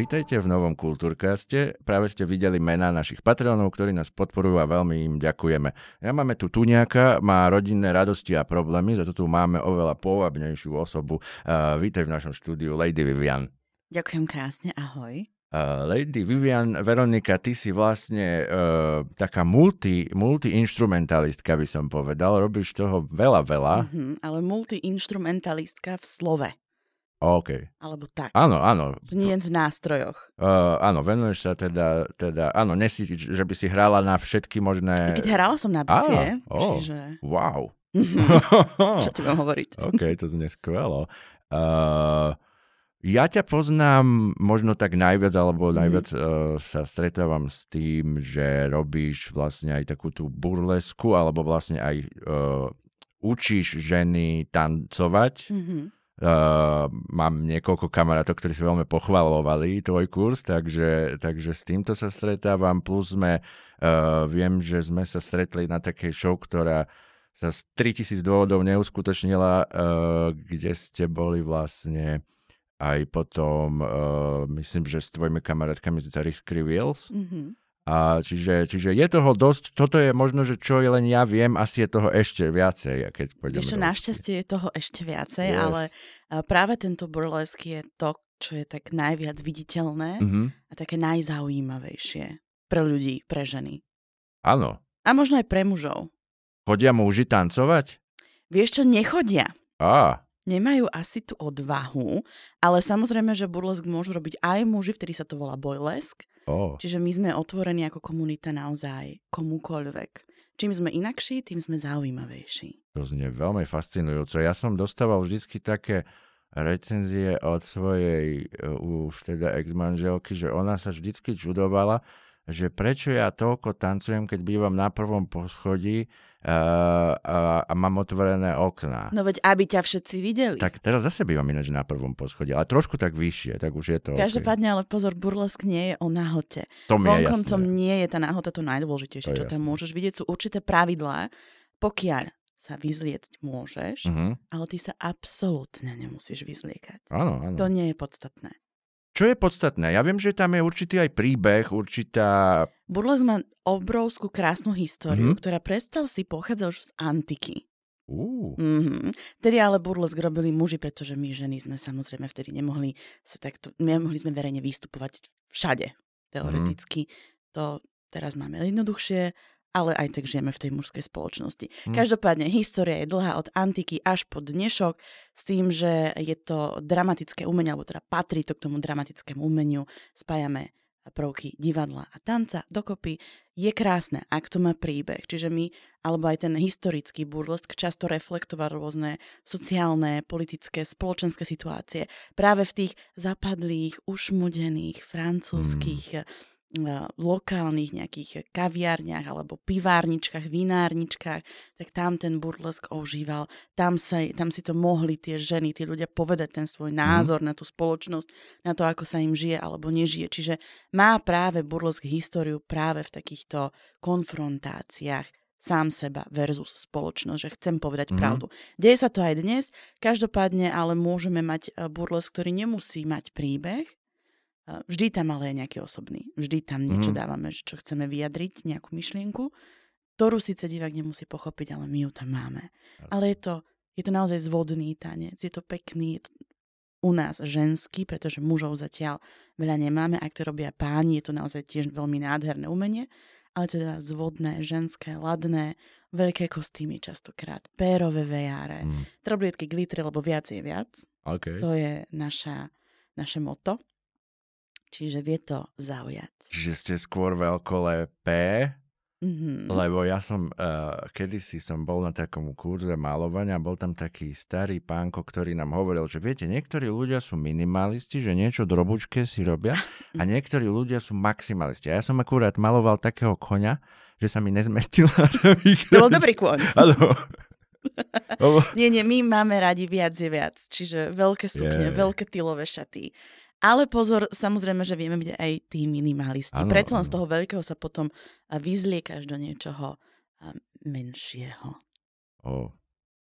Vítajte v novom Kultúrkaste. Práve ste videli mená našich Patreonov, ktorí nás podporujú a veľmi im ďakujeme. Ja máme tu Tuňaka, má rodinné radosti a problémy, za to tu máme oveľa pôvabnejšiu osobu. Uh, vítaj v našom štúdiu, Lady Vivian. Ďakujem krásne, ahoj. Uh, Lady Vivian, Veronika, ty si vlastne uh, taká multi, multi-instrumentalistka, by som povedal. Robíš toho veľa, veľa. Mm-hmm, ale multi-instrumentalistka v slove. OK. Alebo tak. Áno, áno. Nie v nástrojoch. Uh, áno, venuješ sa teda, teda, áno, nesi, že by si hrala na všetky možné... Keď hrala som na bicie, oh, čiže... Wow. Čo ti budem hovoriť? OK, to znie skvelo. Uh, ja ťa poznám možno tak najviac, alebo najviac mm. uh, sa stretávam s tým, že robíš vlastne aj takú tú burlesku, alebo vlastne aj uh, učíš ženy tancovať. Mm-hmm. Uh, mám niekoľko kamarátov, ktorí si veľmi pochvalovali tvoj kurz, takže, takže s týmto sa stretávam. Plus sme, uh, viem, že sme sa stretli na takej show, ktorá sa z 3000 dôvodov neuskutočnila, uh, kde ste boli vlastne aj potom, uh, myslím, že s tvojimi kamarátkami z Risky Wheels. Mm-hmm. A čiže, čiže je toho dosť, toto je možno, že čo len ja viem, asi je toho ešte viacej. Keď Vieš, našťastie je toho ešte viacej, Yes. ale práve tento burlesk je to, čo je tak najviac viditeľné Mhm. a také najzaujímavejšie pre ľudí, pre ženy. Áno. A možno aj pre mužov. Chodia muži tancovať? Vieš čo, nechodia. Á, Nemajú asi tú odvahu, ale samozrejme, že burlesk môžu robiť aj muži, vtedy sa to volá boylesk. ó. Čiže my sme otvorení ako komunita naozaj komukoľvek. Čím sme inakší, tým sme zaujímavejší. To znie veľmi fascinujúce. Ja som dostával vždycky také recenzie od svojej uh, už teda ex-manželky, že ona sa vždycky čudovala, že prečo ja toľko tancujem, keď bývam na prvom poschodí uh, a, a mám otvorené okná. No veď, aby ťa všetci videli. Tak teraz zase bývam ináč na prvom poschodí, ale trošku tak vyššie, tak už je to... Každopádne, ale pozor, burlesk nie je o nahote. okay. to mi je Vonkoncom jasné. nie je tá náhota to najdôležitejšie, To je čo tam jasné. môžeš vidieť. Sú určité pravidlá, pokiaľ sa vyzliecť môžeš, Mhm. ale ty sa absolútne nemusíš vyzliekať. Áno, áno. To nie je podstatné. Čo je podstatné? Ja viem, že tam je určitý aj príbeh, určitá... Burlesk má obrovskú krásnu históriu, Mhm. ktorá predstav si pochádza už z antiky. Uh, Mm-hmm. Vtedy ale burlesk robili muži, pretože my ženy sme samozrejme vtedy nemohli sa takto, nemohli sme verejne vystupovať všade, teoreticky. To teraz máme jednoduchšie, ale aj tak žijeme v tej mužskej spoločnosti. Hm. Každopádne história je dlhá od antiky až po dnešok s tým, že je to dramatické umenie, alebo teda patrí to k tomu dramatickému umeniu. Spájame prvky divadla a tanca dokopy. Je krásne, ak to má príbeh. Čiže my, alebo aj ten historický burlesk často reflektoval rôzne sociálne, politické, spoločenské situácie. Práve v tých zapadlých, ušmudených, francúzských, eh, lokálnych nejakých kaviarniach alebo pivárničkách, vinárničkách, tak tam ten burlesk ožíval. Tam, sa, tam si to mohli tie ženy, tí ľudia povedať ten svoj názor na tú spoločnosť, na to, ako sa im žije alebo nežije. Čiže má práve burlesk históriu práve v takýchto konfrontáciách sám seba versus spoločnosť, že chcem povedať Mhm. pravdu. Deje sa to aj dnes, každopádne ale môžeme mať eh, burlesk, ktorý nemusí mať príbeh, Eh, Vždy tam ale je nejaký osobný. Vždy tam niečo Mhm. dávame, že čo chceme vyjadriť, nejakú myšlienku, ktorú síce divák nemusí pochopiť, ale my ju tam máme. Ale je to, je to naozaj zvodný tanec, je to pekný, je to u nás ženský, pretože mužov zatiaľ veľa nemáme, ak to robia páni, je to naozaj tiež veľmi nádherné umenie, ale teda zvodné, ženské, ladné, veľké kostýmy častokrát, pérové vejáre, mm, troblietky, glitry, lebo viac je viac. OK. To je naša, naše moto. Čiže vie to zaujať. Čiže ste skôr veľkolepé, Mm-hmm. lebo ja som, uh, kedysi som bol na takom kurze malovania, bol tam taký starý pánko, ktorý nám hovoril, že viete, niektorí ľudia sú minimalisti, že niečo drobučké si robia a niektorí ľudia sú maximalisti. A ja som akurát maloval takého koňa, že sa mi nezmestila. To bol dobrý kôň. Áno. Nie, nie, my máme radi viac je viac. Čiže veľké sukne, Je. veľké tylové šaty. Ale pozor, samozrejme, že vieme byť aj tí minimalisti. Áno, Predsa len z toho veľkého sa potom vyzliekaš do niečoho menšieho. O,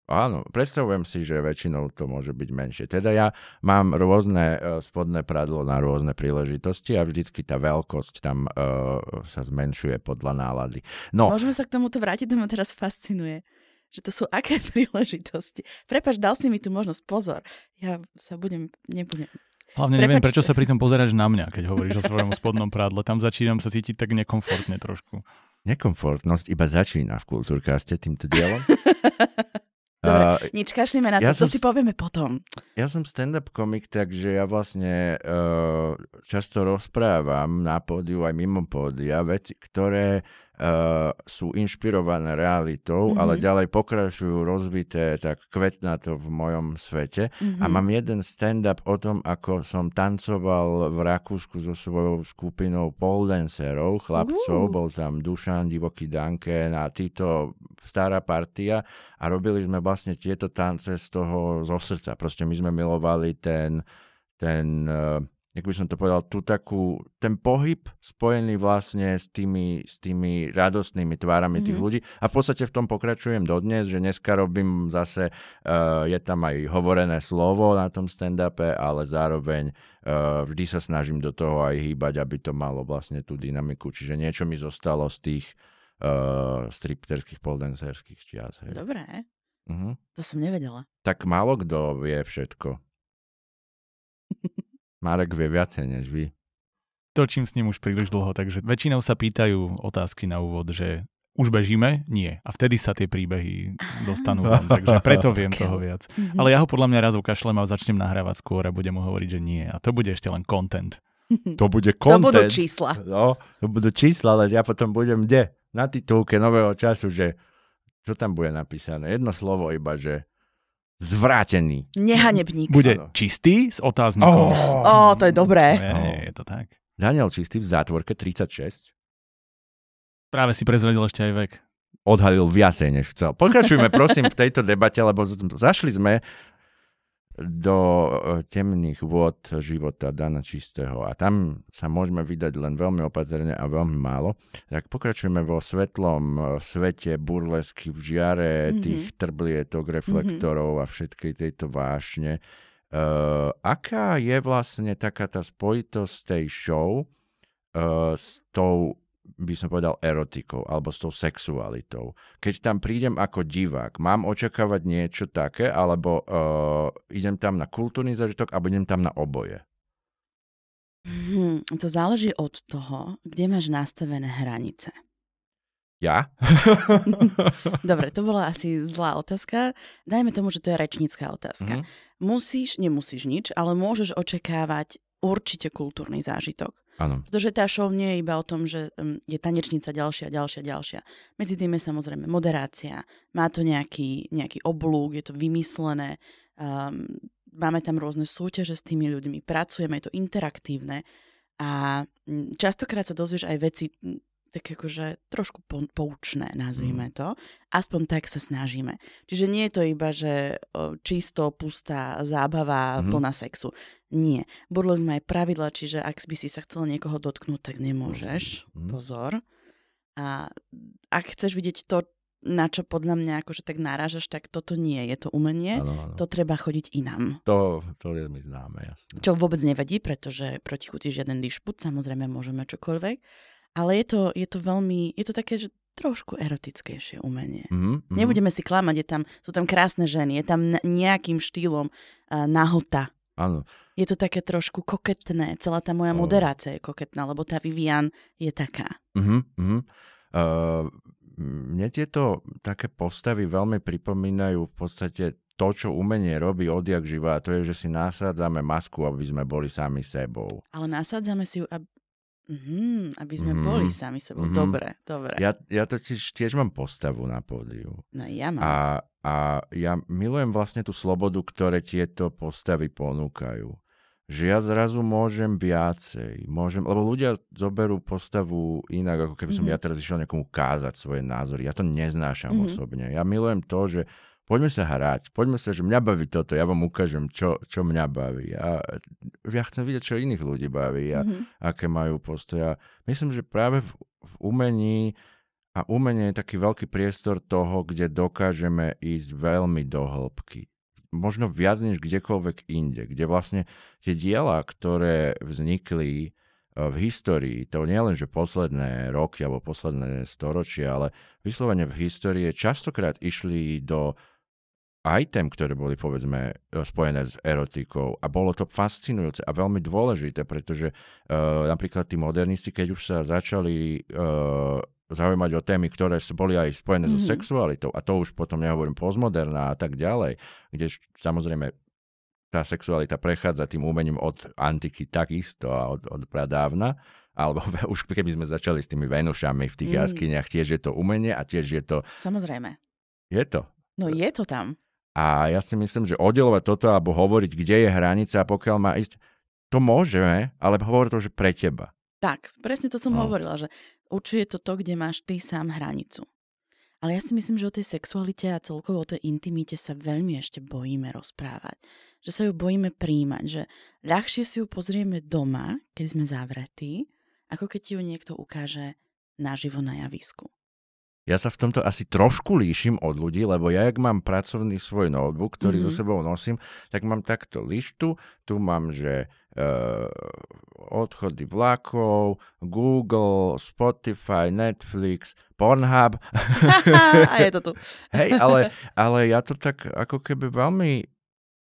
Áno, predstavujem si, že väčšinou to môže byť menšie. Teda ja mám rôzne uh, spodné pradlo na rôzne príležitosti a vždycky tá veľkosť tam uh, sa zmenšuje podľa nálady. No, Môžeme sa k tomuto vrátiť, to ma teraz fascinuje. Že to sú aké príležitosti. Prepač, dal si mi tu možnosť, pozor. Ja sa budem, nebudem. Hlavne neviem, Prepačte. prečo sa pri tom pozeráš na mňa, keď hovoríš o svojom spodnom prádle. Tam začínam sa cítiť tak nekomfortne trošku. nekomfortnosť iba začína v kultúrkaste týmto dielom. Dobre, Uh, nič, kašlíme na to, ja to som si s- povieme potom. Ja som stand-up komik, takže ja vlastne uh, často rozprávam na pódiu aj mimo pódia veci, ktoré uh, sú inšpirované realitou, Mhm. ale ďalej pokračujú rozbité tak kvetnato v mojom svete. Mhm. A mám jeden stand-up o tom, ako som tancoval v Rakúsku so svojou skupinou pole dancerov, chlapcov, Uh. bol tam Dušan, Divoký Danken a títo stará partia a robili sme vlastne tieto tance z toho zo srdca. Proste my sme milovali ten, ten uh, jak by som to povedal, tú takú, ten pohyb spojený vlastne s tými, s tými radostnými tvárami tých Mhm. ľudí. A v podstate v tom pokračujem dodnes, že dneska robím zase, uh, je tam aj hovorené slovo na tom stand-upe, ale zároveň uh, vždy sa snažím do toho aj hýbať, aby to malo vlastne tú dynamiku. Čiže niečo mi zostalo z tých uh, stripterských, poldancerských čias. Hej. Dobre, Uh-huh. to som nevedela. Tak málo kto vie všetko. Marek vie viacej než vy. Točím s ním už príliš dlho, takže väčšinou sa pýtajú otázky na úvod, že už bežíme? Nie. A vtedy sa tie príbehy dostanú von, takže preto viem Okay. toho viac. Mhm. Ale ja ho podľa mňa raz ukašlem a začnem nahrávať skôr a budem mu hovoriť, že nie. A to bude ešte len content. To bude to budú čísla. No, to budú čísla, ale ja potom budem kde? Na titulke nového času, že čo tam bude napísané? Jedno slovo iba, že zvrátený. Nehanebník. Bude Áno. čistý s otáznikom. Ó, to je dobré. Nie, je to tak. Daniel Čistý v zátvorke 36 Práve si prezradil ešte aj vek. odhalil viacej, než chcel. Pokračujme prosím v tejto debate, lebo zašli sme do e, temných vôd života Dana Čistého a tam sa môžeme vydať len veľmi opatrne a veľmi málo. Tak pokračujeme vo svetlom e, svete burlesky v žiare Mhm. tých trblietok, reflektorov a všetkej tejto vášne. Uh, aká je vlastne taká tá spojitosť tej show uh, s tou by som povedal erotikou alebo s tou sexualitou. Keď tam prídem ako divák, mám očakávať niečo také, alebo uh, idem tam na kultúrny zažitok, alebo idem tam na oboje. Hm, to záleží od toho, kde máš nastavené hranice. Ja? Dobre, to bola asi zlá otázka. Dajme tomu, že to je rečnícká otázka. Mhm. Musíš, nemusíš nič, ale môžeš očakávať určite kultúrny zážitok. Áno. Pretože tá show nie je iba o tom, že um, je tanečnica ďalšia, ďalšia, ďalšia. Medzi tým je samozrejme moderácia, má to nejaký, nejaký oblúk, je to vymyslené, um, máme tam rôzne súťaže s tými ľuďmi, pracujeme, je to interaktívne a mm, častokrát sa dozvieš aj veci mm, tak akože trošku po, poučné, nazvime to. Aspoň tak sa snažíme. Čiže nie je to iba, že čisto, pustá zábava, Mhm. plná sexu. Nie. Burles má aj pravidla, čiže ak by si sa chcel niekoho dotknúť, tak nemôžeš. Mhm. Pozor. A ak chceš vidieť to, na čo podľa mňa akože tak náražaš, tak toto nie je to umenie. Áno, áno. To treba chodiť inám. To, to je mi známe, jasné. Čo vôbec nevadí, pretože proti chuti žiaden dišput, samozrejme môžeme čokoľvek. Ale je to, je to veľmi, je to také, že trošku erotickejšie umenie. Mhm, mhm. Nebudeme si klamať, je tam, sú tam krásne ženy, je tam nejakým štýlom uh, nahota. Áno. Je to také trošku koketné, celá tá moja moderácia je koketná, lebo tá Vivian je taká. Mhm, mhm. Uh, mne tieto také postavy veľmi pripomínajú v podstate to, čo umenie robí odjak živa, a to je, že si nasádzame masku, aby sme boli sami sebou. Ale nasádzame si ju, mm, aby sme Mhm. boli sami sebou. Mhm. Dobre, dobre. Ja, ja totiž tiež mám postavu na pódiu. No ja mám. A, a ja milujem vlastne tú slobodu, ktoré tieto postavy ponúkajú. Že ja zrazu môžem viacej. Môžem, lebo ľudia zoberú postavu inak, ako keby som Mhm. ja teraz išiel niekomu kázať svoje názory. Ja to neznášam Mhm. osobne. Ja milujem to, že poďme sa hrať, poďme sa, že mňa baví toto, ja vám ukážem, čo, čo mňa baví. A ja chcem vidieť, čo iných ľudí baví a Mhm. aké majú postoja. Myslím, že práve v, v umení a umenie je taký veľký priestor toho, kde dokážeme ísť veľmi do hĺbky. Možno viac než kdekoľvek inde, kde vlastne tie diela, ktoré vznikli v histórii, to nie len, že posledné roky alebo posledné storočia, ale vyslovene v histórii častokrát išli do tém, ktoré boli povedzme spojené s erotikou a bolo to fascinujúce a veľmi dôležité, pretože uh, napríklad tí modernisti, keď už sa začali uh, zaujímať o témy, ktoré boli aj spojené mm-hmm. so mhm. sexualitou a to už potom nehovorím postmoderná a tak ďalej, kde samozrejme tá sexualita prechádza tým umením od antiky takisto a od, od pradávna, alebo už keby sme začali s tými Venušami v tých mm. jaskyniach, tiež je to umenie a tiež je to... Samozrejme. Je to. No je to tam. A ja si myslím, že oddelovať toto alebo hovoriť, kde je hranica a pokiaľ má ísť, to môžeme, ale hovoriť to, že pre teba. Tak, presne to som no. hovorila, že určuje to to, kde máš ty sám hranicu. Ale ja si myslím, že o tej sexualite a celkovo o tej intimite sa veľmi ešte bojíme rozprávať. Že sa ju bojíme príjmať, že ľahšie si ju pozrieme doma, keď sme zavretí, ako keď ti ju niekto ukáže naživo na javisku. Ja sa v tomto asi trošku líšim od ľudí, lebo ja, ak mám pracovný svoj notebook, ktorý mm-hmm. so sebou nosím, tak mám takto lištu, tu mám, že uh, odchody vlakov, Google, Spotify, Netflix, Pornhub. A je to tu. Hej, ale, ale ja to tak ako keby veľmi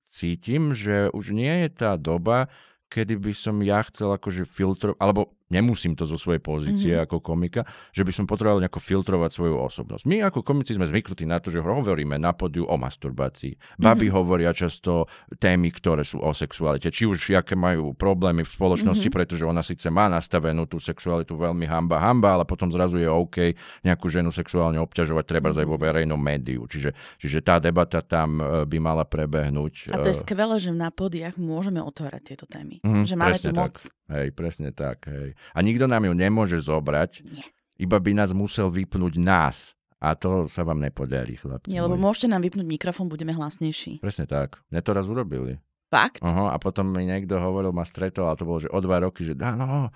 cítim, že už nie je tá doba, kedy by som ja chcel akože filtrovať, alebo nemusím to zo svojej pozície mm-hmm. ako komika, že by som potreboval nejako filtrovať svoju osobnosť. My ako komici sme zvyknutí na to, že hovoríme na podiu o masturbácii. Baby mm-hmm. hovoria často témy, ktoré sú o sexualite. Či už aké majú problémy v spoločnosti, mm-hmm. pretože ona síce má nastavenú tú sexualitu veľmi hamba, hamba, ale potom zrazu je OK nejakú ženu sexuálne obťažovať, treba mm-hmm. aj vo verejnom médiu. Čiže, čiže tá debata tam e, by mala prebehnúť. A to je e, skvelé, že na podiach môžeme otvárať tieto témy. Mm-hmm, že máme tu moc. Hej, presne tak. Hej. A nikto nám ju nemôže zobrať, Nie. iba by nás musel vypnúť nás. A to sa vám nepodarí, chlapci. Nie, lebo môžete nám vypnúť mikrofón, budeme hlasnejší. Presne tak. Mne to raz urobili. Fakt? Aha, a potom mi niekto hovoril, ma stretol, a to bolo, že o dva roky, že dá, no,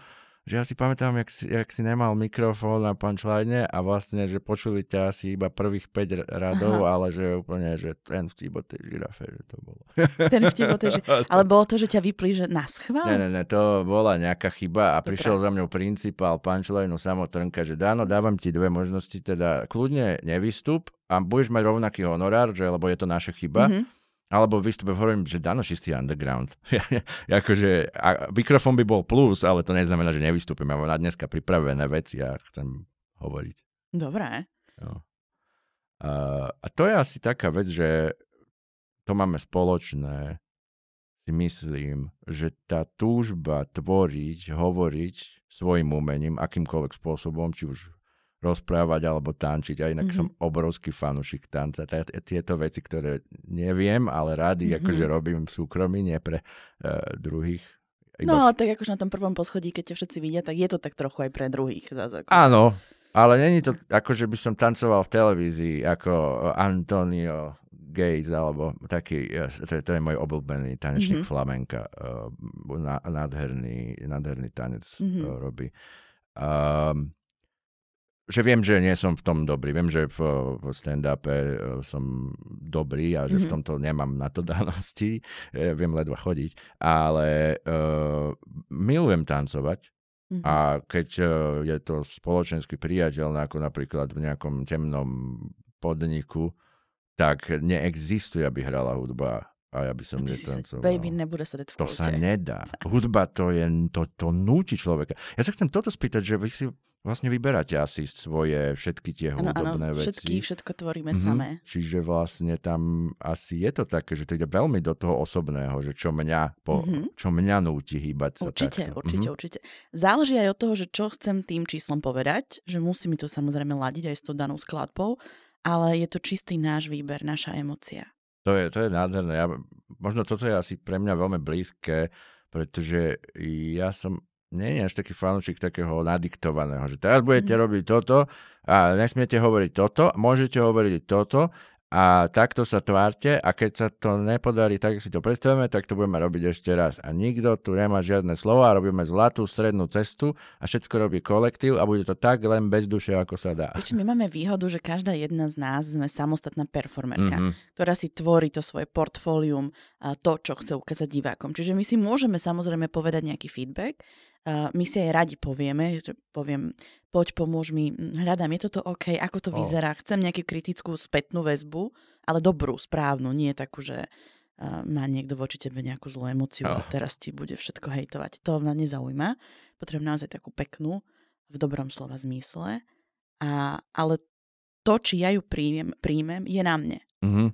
že ja si pamätám, jak si, jak si nemal mikrofón na punchline a vlastne, že počuli ťa asi iba prvých 5 radov, Aha. ale že úplne, že ten vtip o tej žirafe, že to bolo. Ten vtip o tej žirafe. Ale bolo to, že ťa vyplí, že na schvál? Ne, ne, ne, to bola nejaká chyba a Dobre. prišiel za mňou principál punchline samotrnka, že dáno, dávam ti dve možnosti, teda kľudne nevystup a budeš mať rovnaký honorár, že, lebo je to naša chyba. Mm-hmm alebo vystupe hovorím, že Dano čistý underground. akože, a mikrofón by bol plus, ale to neznamená, že nevystúpim. Ja mám na dneska pripravené veci a chcem hovoriť. Dobré. Jo. A, a to je asi taká vec, že to máme spoločné, si myslím, že tá túžba tvoriť, hovoriť svojim umením, akýmkoľvek spôsobom, či už rozprávať alebo tančiť. A inak mm-hmm. som obrovský fanúšik tanca. Tieto veci, ktoré neviem, ale rádi mm-hmm. akože robím v súkromí, nie pre uh, druhých. Iba no, v... tak akože na tom prvom poschodí, keď ťa všetci vidia, tak je to tak trochu aj pre druhých. Zase, ako... Áno, ale není to ako, že by som tancoval v televízii ako Antonio Gates alebo taký, to je, to je môj obľúbený tanečník mm-hmm. flamenka. Uh, nádherný, nádherný tanec mm-hmm. robí. Um, že viem, že nie som v tom dobrý. Viem, že v, v stand-upe e, som dobrý a že mm-hmm. v mhm. tomto nemám na to danosti. E, viem ledva chodiť. Ale uh, milujem tancovať. Mm-hmm. A keď uh, je to spoločensky priateľné, ako napríklad v nejakom temnom podniku, tak neexistuje, aby hrala hudba a ja by som netancoval. Baby nebude v To sa nedá. Hudba to je, to, to núti človeka. Ja sa chcem toto spýtať, že vy si vlastne vyberáte asi svoje všetky tie hudobné ano, veci. Všetky, všetko tvoríme mm-hmm. samé. Čiže vlastne tam asi je to také, že to ide veľmi do toho osobného, že čo mňa, po, mm-hmm. čo mňa núti hýbať sa Určite, takto. určite, mm-hmm. určite. Záleží aj od toho, že čo chcem tým číslom povedať, že musí mi to samozrejme ladiť aj s tou danou skladbou, ale je to čistý náš výber, naša emocia. To je, to je nádherné. Ja, možno toto je asi pre mňa veľmi blízke, pretože ja som nie je až taký fanúčik takého nadiktovaného, že teraz budete mm. robiť toto a nesmiete hovoriť toto, môžete hovoriť toto a takto sa tvárte a keď sa to nepodarí tak, si to predstavíme, tak to budeme robiť ešte raz. A nikto tu nemá žiadne slova, robíme zlatú strednú cestu a všetko robí kolektív a bude to tak len bez duše, ako sa dá. Ešte my máme výhodu, že každá jedna z nás sme samostatná performerka, mm-hmm. ktorá si tvorí to svoje portfólium, a to, čo chce ukázať divákom. Čiže my si môžeme samozrejme povedať nejaký feedback, my si aj radi povieme, že poviem, poď pomôž mi, hľadám, je toto OK, ako to oh. vyzerá, chcem nejakú kritickú spätnú väzbu, ale dobrú, správnu, nie takú, že uh, má niekto voči tebe nejakú zlú emociu oh. a teraz ti bude všetko hejtovať. To ma nezaujíma. Potrebujem naozaj takú peknú, v dobrom slova zmysle. A, ale to, či ja ju príjmem, príjmem je na mne. Mm-hmm.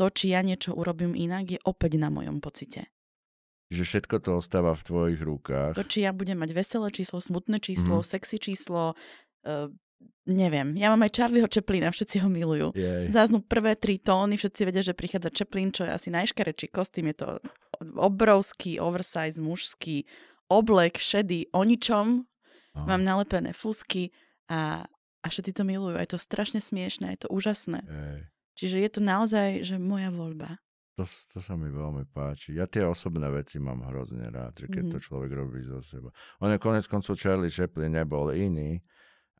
To, či ja niečo urobím inak, je opäť na mojom pocite že všetko to ostáva v tvojich rukách. To, či ja budem mať veselé číslo, smutné číslo, mm-hmm. sexy číslo, uh, neviem. Ja mám aj Charlieho Chaplina, všetci ho milujú. Jej. Záznú prvé tri tóny, všetci vedia, že prichádza Chaplin, čo je asi najškarečší kostým. Je to obrovský, oversize, mužský oblek, šedý, o ničom. Oh. Mám nalepené fusky a, a všetci to milujú. Je to strašne smiešné, je to úžasné. Jej. Čiže je to naozaj, že moja voľba. To, to sa mi veľmi páči. Ja tie osobné veci mám hrozne rád, že keď mm-hmm. to človek robí zo seba. On je konec koncov Charlie Chaplin nebol iný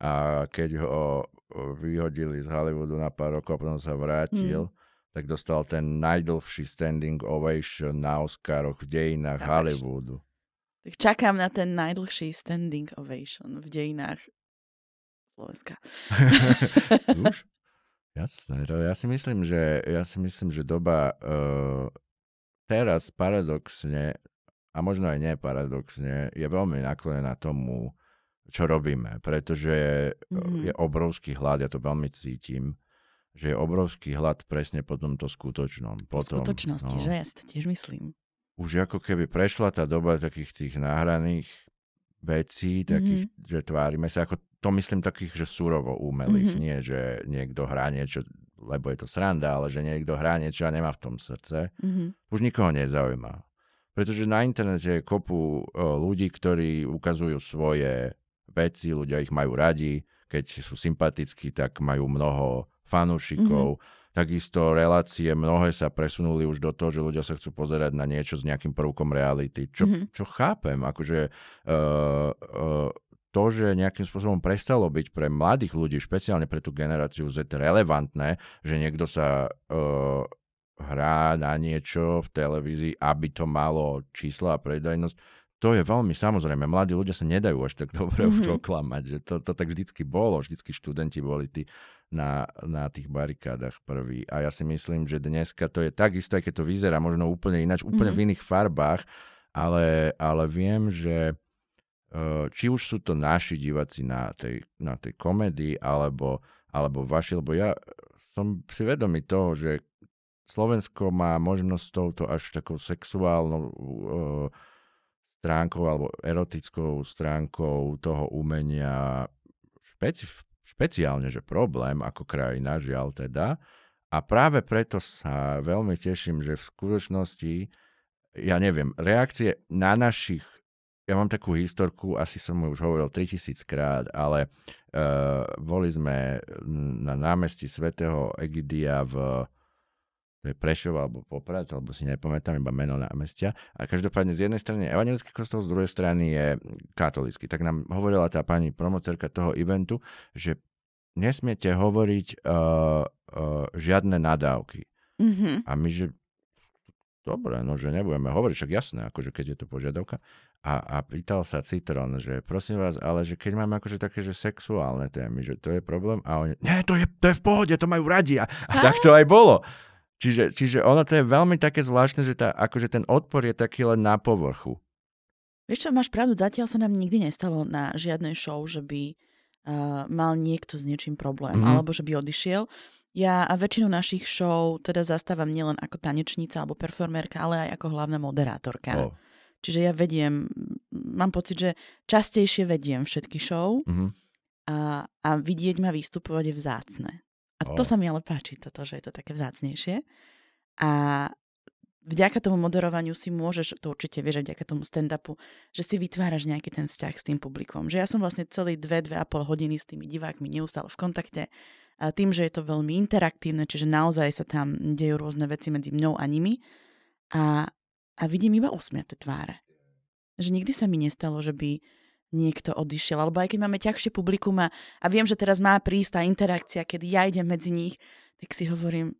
a keď ho vyhodili z Hollywoodu na pár rokov a potom sa vrátil, mm. tak dostal ten najdlhší standing ovation na Oscaroch v dejinách ja, Hollywoodu. Tak čakám na ten najdlhší standing ovation v dejinách Slovenska. Už? Jasné, to ja si myslím, že, ja si myslím, že doba uh, teraz paradoxne, a možno aj neparadoxne, je veľmi naklonená tomu, čo robíme, pretože mm-hmm. je obrovský hlad, ja to veľmi cítim, že je obrovský hlad presne po tomto skutočnom. Po skutočnosti, no, že ja si to tiež myslím. Už ako keby prešla tá doba takých tých náhraných vecí, takých, mm-hmm. že tvárime sa ako to myslím takých, že surovo umelých, mm-hmm. nie, že niekto hrá niečo, lebo je to sranda, ale že niekto hrá niečo a nemá v tom srdce, mm-hmm. už nikoho nezaujíma. Pretože na internete je kopu o, ľudí, ktorí ukazujú svoje veci, ľudia ich majú radi, keď sú sympatickí, tak majú mnoho fanúšikov. Mm-hmm. Takisto relácie mnohé sa presunuli už do toho, že ľudia sa chcú pozerať na niečo s nejakým prvkom reality, čo, mm-hmm. čo chápem. Akože uh, uh, to, že nejakým spôsobom prestalo byť pre mladých ľudí, špeciálne pre tú generáciu Z relevantné, že niekto sa uh, hrá na niečo v televízii, aby to malo čísla a predajnosť, to je veľmi samozrejme. Mladí ľudia sa nedajú až tak dobre mm-hmm. už oklamať. Že to, to tak vždycky bolo. Vždycky študenti boli tí na, na tých barikádach prví. A ja si myslím, že dneska to je takisto, aj keď to vyzerá možno úplne ináč, úplne mm-hmm. v iných farbách, ale, ale viem, že Eh, či už sú to naši diváci na tej, na tej komedii, alebo, alebo vaši, lebo ja som si vedomý toho, že Slovensko má možnosť touto až takou sexuálnou uh, stránkou alebo erotickou stránkou toho umenia špeci- špeciálne, že problém ako krajina, žiaľ teda. A práve preto sa veľmi teším, že v skutočnosti, ja neviem, reakcie na našich ja mám takú historku, asi som ju už hovoril 3000 krát, ale uh, boli sme na námestí svätého Egidia v to je Prešov alebo Poprad, alebo si nepamätám iba meno námestia. A každopádne z jednej strany je evangelický kostol, z druhej strany je katolícky. Tak nám hovorila tá pani promotorka toho eventu, že nesmiete hovoriť uh, uh, žiadne nadávky. Mm-hmm. A my, že dobre, no že nebudeme hovoriť, však jasné, akože keď je to požiadavka. A, a pýtal sa Citron, že prosím vás, ale že keď máme akože také, že sexuálne témy, že to je problém a oni, nie, to je, to je v pohode, to majú radi a, a tak to aj bolo. Čiže, čiže ono to je veľmi také zvláštne, že tá, akože ten odpor je taký len na povrchu. Vieš čo, máš pravdu, zatiaľ sa nám nikdy nestalo na žiadnej show, že by uh, mal niekto s niečím problém, mm-hmm. alebo že by odišiel. Ja a väčšinu našich show teda zastávam nielen ako tanečnica alebo performerka, ale aj ako hlavná moderátorka. Oh. Čiže ja vediem, mám pocit, že častejšie vediem všetky show mm-hmm. a, a vidieť ma vystupovať je vzácne. A oh. to sa mi ale páči, toto, že je to také vzácnejšie. A vďaka tomu moderovaniu si môžeš, to určite vieš, vďaka tomu stand-upu, že si vytváraš nejaký ten vzťah s tým publikom. Že ja som vlastne celý dve, dve a pol hodiny s tými divákmi neustále v kontakte A tým, že je to veľmi interaktívne, čiže naozaj sa tam dejú rôzne veci medzi mňou a nimi a, a vidím iba usmiate tváre. Že nikdy sa mi nestalo, že by niekto odišiel, alebo aj keď máme ťažšie publikum a, a viem, že teraz má prísť tá interakcia, kedy ja idem medzi nich, tak si hovorím,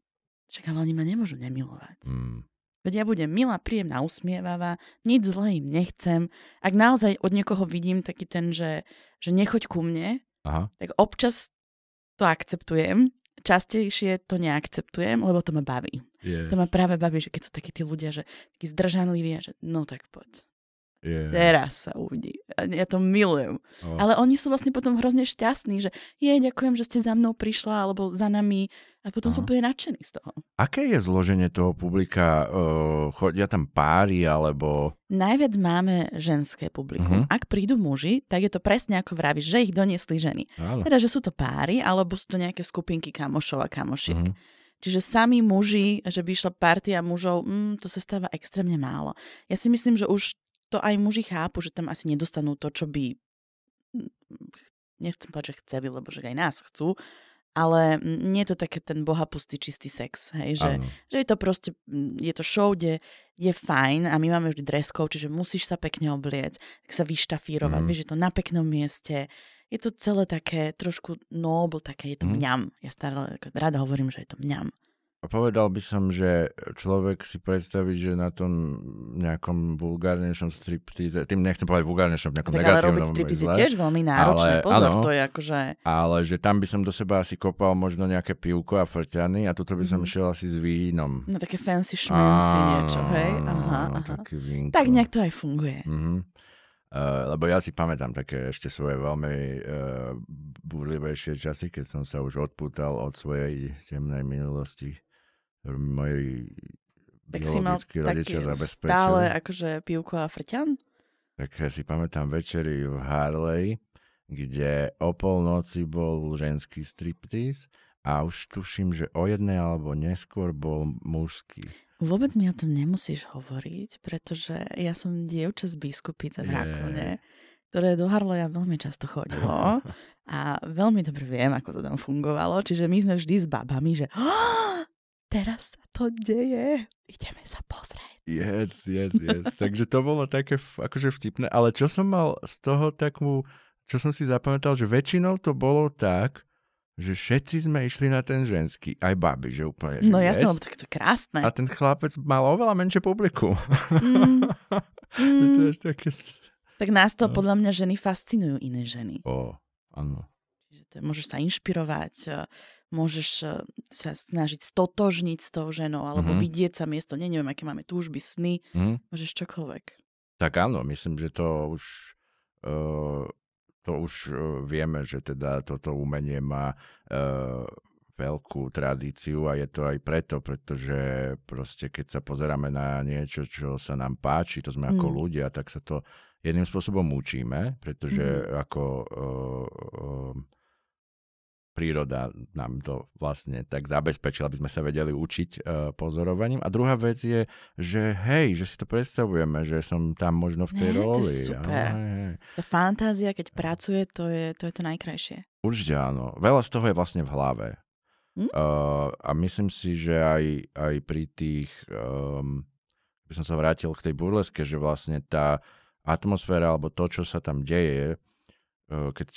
čak, ale oni ma nemôžu nemilovať. Mm. Veď ja budem milá, príjemná, usmievavá, nič zlé im nechcem. Ak naozaj od niekoho vidím taký ten, že, že nechoď ku mne, Aha. tak občas to akceptujem, častejšie to neakceptujem, lebo to ma baví. Yes. To ma práve baví, že keď sú takí tí ľudia, že takí zdržanliví, že no tak poď. Yeah. Teraz sa uvidí. Ja to milujem. Oh. Ale oni sú vlastne potom hrozne šťastní, že je, ďakujem, že ste za mnou prišla, alebo za nami. A potom Aha. sú úplne nadšení z toho. Aké je zloženie toho publika? Uh, chodia tam páry, alebo... Najviac máme ženské publikum. Uh-huh. Ak prídu muži, tak je to presne ako vravíš, že ich doniesli ženy. Ale. Teda, že sú to páry, alebo sú to nejaké skupinky kamošov a kamošiek. Uh-huh. Čiže sami muži, že by išla partia mužov, mm, to sa stáva extrémne málo. Ja si myslím, že už to aj muži chápu, že tam asi nedostanú to, čo by nechcem povedať, že chceli, lebo že aj nás chcú, ale nie je to také ten bohapustý čistý sex, hej, že, že je to proste, je to show, kde je fajn a my máme vždy dress code, čiže musíš sa pekne obliec, tak sa vyštafírovať, mm. vieš, je to na peknom mieste, je to celé také trošku noble, také je to mm. mňam. Ja stále rada hovorím, že je to mňam. Povedal by som, že človek si predstaviť, že na tom nejakom vulgárnejšom striptease, tým nechcem povedať vulgárnejšom, nejakom tak negatívnom. Ale robiť striptease je tiež veľmi náročné, ale, pozor, áno, to je akože... Ale že tam by som do seba asi kopal možno nejaké pivko a frťany a tuto by som mm. šiel asi s vínom. No také fancy šmency niečo, hej? Aha, aha. Tak nejak to aj funguje. Mm-hmm. Uh, lebo ja si pamätám také ešte svoje veľmi uh, búrlivejšie časy, keď som sa už odpútal od svojej temnej minulosti moji tak si mal rodičia zabezpečili. stále akože pivko a frťan? Tak ja si pamätám večery v Harley, kde o polnoci bol ženský striptease a už tuším, že o jednej alebo neskôr bol mužský. Vôbec mi o tom nemusíš hovoriť, pretože ja som dievča z biskupice v Rakone, ktoré do Harleja veľmi často chodilo a veľmi dobre viem, ako to tam fungovalo. Čiže my sme vždy s babami, že teraz sa to deje, ideme sa pozrieť. Yes, yes, yes. Takže to bolo také akože vtipné, ale čo som mal z toho takú, čo som si zapamätal, že väčšinou to bolo tak, že všetci sme išli na ten ženský, aj baby, že úplne. Že no jasné, yes. tak to krásne. A ten chlapec mal oveľa menšie publikum. Mm. mm. to je také... Tak nás to no. podľa mňa ženy fascinujú iné ženy. O, áno. Môžeš sa inšpirovať, môžeš eh, sa snažiť stotožniť s tou ženou alebo mm-hmm. vidieť sa miesto, nie, neviem, aké máme túžby, sny, mm-hmm. môžeš čokoľvek. Tak áno, myslím, že to už uh, to už uh, vieme, že teda toto umenie má uh, veľkú tradíciu a je to aj preto, pretože proste keď sa pozeráme na niečo, čo sa nám páči, to sme mm. ako ľudia, tak sa to jedným spôsobom učíme, pretože mm. ako uh, uh, príroda nám to vlastne tak zabezpečila, aby sme sa vedeli učiť uh, pozorovaním. A druhá vec je, že hej, že si to predstavujeme, že som tam možno v tej Nie, roli. To je super. Hej. Tá fantázia, keď pracuje, to je, to je to najkrajšie. Určite áno. Veľa z toho je vlastne v hlave. Hm? Uh, a myslím si, že aj, aj pri tých, um, by som sa vrátil k tej burleske, že vlastne tá atmosféra alebo to, čo sa tam deje, uh, keď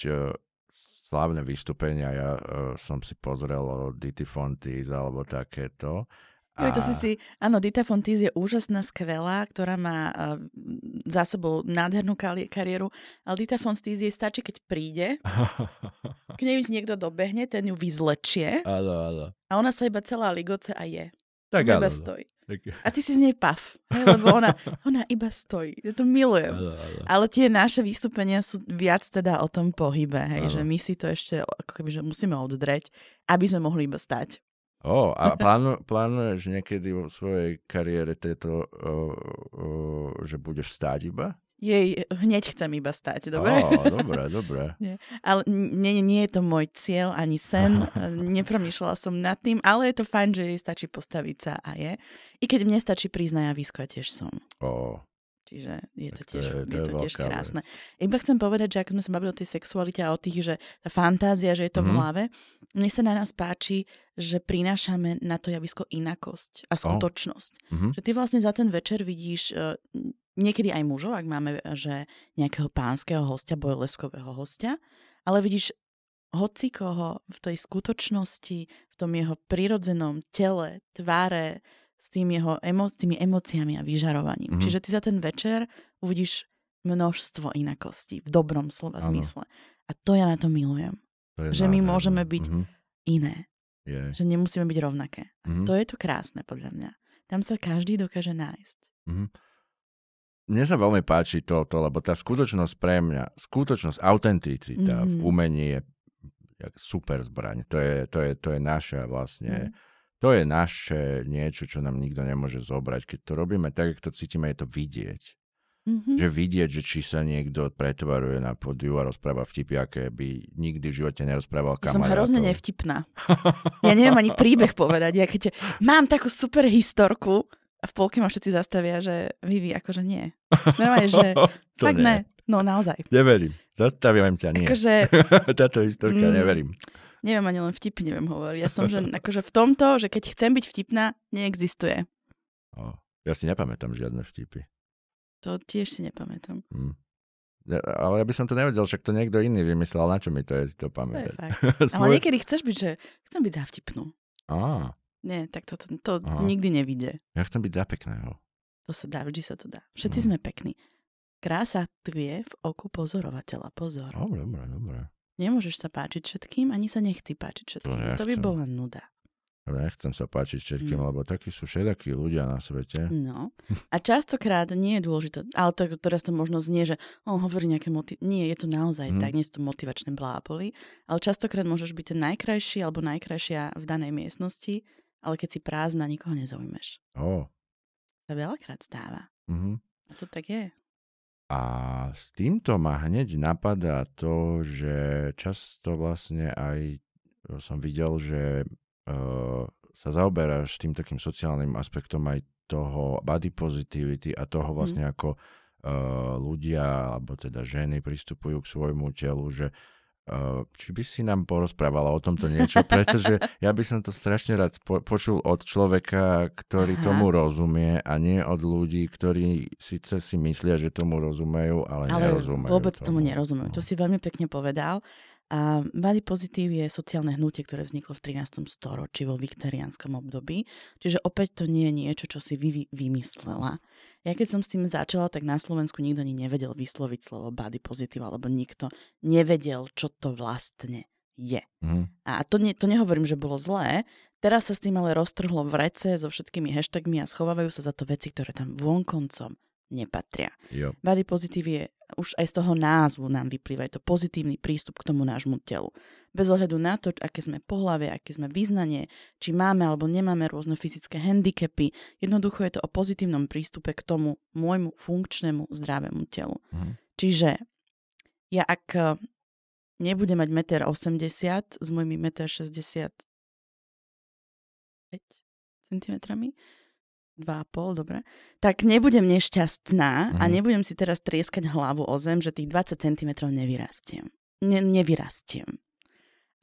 slávne vystúpenia, ja uh, som si pozrel o Dity Fontis alebo takéto. A... Jo, to si si, áno, Dita Fontis je úžasná, skvelá, ktorá má uh, za sebou nádhernú kari- kariéru, ale Dita Fontis jej stačí, keď príde, k nej niekto dobehne, ten ju vyzlečie áno, áno. a ona sa iba celá ligoce a je. Tak iba stojí. A ty si z nej pav, lebo ona, ona iba stojí. Ja to milujem. Ale, ale. ale tie naše vystúpenia sú viac teda o tom pohybe, hej, že my si to ešte ako keby, že musíme oddreť, aby sme mohli iba stať. O, a plánu, plánuješ niekedy vo svojej kariére tieto, o, o, že budeš stáť iba? Jej hneď chcem iba stať, dobre? Oh, dobre, dobre. nie. Ale nie, nie je to môj cieľ ani sen, nepromýšľala som nad tým, ale je to fajn, že jej stačí postaviť sa a je. I keď mne stačí prísť na javisko, ja tiež som. Oh. Čiže je to Tak to tiež, je- to je je to tiež krásne. vec. Iba chcem povedať, že ako sme sa bavili o tej sexualite a o tých, že tá fantázia, že je to v Mhm. hlave, mne sa na nás páči, že prinášame na to javisko inakosť a skutočnosť. Mhm. Že ty vlastne za ten večer vidíš eh, niekedy aj mužov, ak máme eh, že nejakého pánskeho hostia, bojleskového hostia, ale vidíš hoci koho v tej skutočnosti, v tom jeho prirodzenom tele, tváre, s, tým jeho emo- s tými emóciami a vyžarovaním. Mhm. Čiže ty za ten večer uvidíš množstvo inakostí v dobrom slova Áno. zmysle. A to ja na to milujem. To že my môžeme byť Mhm. Iné. Je. Že nemusíme byť rovnaké. A Mhm. to je to krásne podľa mňa. Tam sa každý dokáže nájsť. Mhm. Mne sa veľmi páči toto, lebo tá skutočnosť pre mňa, skutočnosť, autenticita v Mhm. umení je super zbraň. To je, to je, to je naša vlastne, Mhm. to je naše niečo, čo nám nikto nemôže zobrať. Keď to robíme tak, jak to cítime, je to vidieť. Mhm. Že vidieť, že či sa niekto pretvaruje na podiu a rozpráva vtipy, aké by nikdy v živote nerozprával Ja som kamarátov. hrozne nevtipná. Ja neviem ani príbeh povedať. Ja keď mám takú super historku a v polke ma všetci zastavia, že Vivi, akože nie. Normálne, že fakt nie. ne. No naozaj. Neverím. Zastavujem ťa, nie. Akože Táto historka, Mm. neverím. neviem ani len vtipy neviem hovoriť. Ja som, že akože v tomto, že keď chcem byť vtipná, neexistuje. O, ja si nepamätám žiadne vtipy. To tiež si nepamätám. Hm. Ja, ale ja by som to nevedel, však to niekto iný vymyslel, na čo mi to je si to To je pamätať. fakt. Ale niekedy chceš byť, že chcem byť za vtipnú. Á, Nie, tak to, to, to Aha. nikdy nevidie. ja chcem byť za pekného. To sa dá, vždy sa to dá. Všetci Mm. sme pekní. Krása tvie v oku pozorovateľa. Pozor. Dobre, dobre, dobre. Nemôžeš sa páčiť všetkým, ani sa nechci páčiť všetkým. To, by nechcem. bola nuda. Nechcem sa páčiť všetkým, Mm. lebo takí sú všetakí ľudia na svete. No. A častokrát nie je dôležité, ale to, teraz to možno znie, že on hovorí nejaké motiv... Nie, je to naozaj Mm. tak, nie sú to motivačné bláboli, ale častokrát môžeš byť ten najkrajší alebo najkrajšia v danej miestnosti, ale keď si prázdna, nikoho nezaujmeš. Ó, To veľakrát stáva. mhm. A to tak je. A s týmto ma hneď napadá to, že často vlastne aj som videl, že uh, sa zaoberáš tým takým sociálnym aspektom aj toho body positivity a toho vlastne ako uh, ľudia, alebo teda ženy pristupujú k svojmu telu, že či by si nám porozprávala o tomto niečo, pretože ja by som to strašne rád spo- počul od človeka, ktorý Aha. tomu rozumie a nie od ľudí, ktorí síce si myslia, že tomu rozumejú, ale, Ale nerozumejú. vôbec tomu nerozumiem. To No. si veľmi pekne povedal. A body positive je sociálne hnutie, ktoré vzniklo v 13. storočí vo viktoriánskom období. Čiže opäť to nie je niečo, čo si vy vymyslela. Ja keď som s tým začala, tak na Slovensku nikto ani nevedel vysloviť slovo body positive, alebo nikto nevedel, čo to vlastne je. Mhm. A to, ne, to nehovorím, že bolo zlé. Teraz sa s tým ale roztrhlo v rece so všetkými hashtagmi a schovávajú sa za to veci, ktoré tam vonkoncom nepatria. Jo. Body positive je, už aj z toho názvu nám vyplýva, je to pozitívny prístup k tomu nášmu telu. Bez ohľadu na to, aké sme pohlavie, aké sme význanie, či máme alebo nemáme rôzne fyzické handicapy, jednoducho je to o pozitívnom prístupe k tomu môjmu funkčnému zdravému telu. Mhm. Čiže ja ak eh, nebudem mať 1,80 m s mojimi 1,65 cm, 2,5, dobre, tak nebudem nešťastná a Mhm. nebudem si teraz trieskať hlavu o zem, že tých 20 cm nevyrastiem. Ne, nevyrastiem.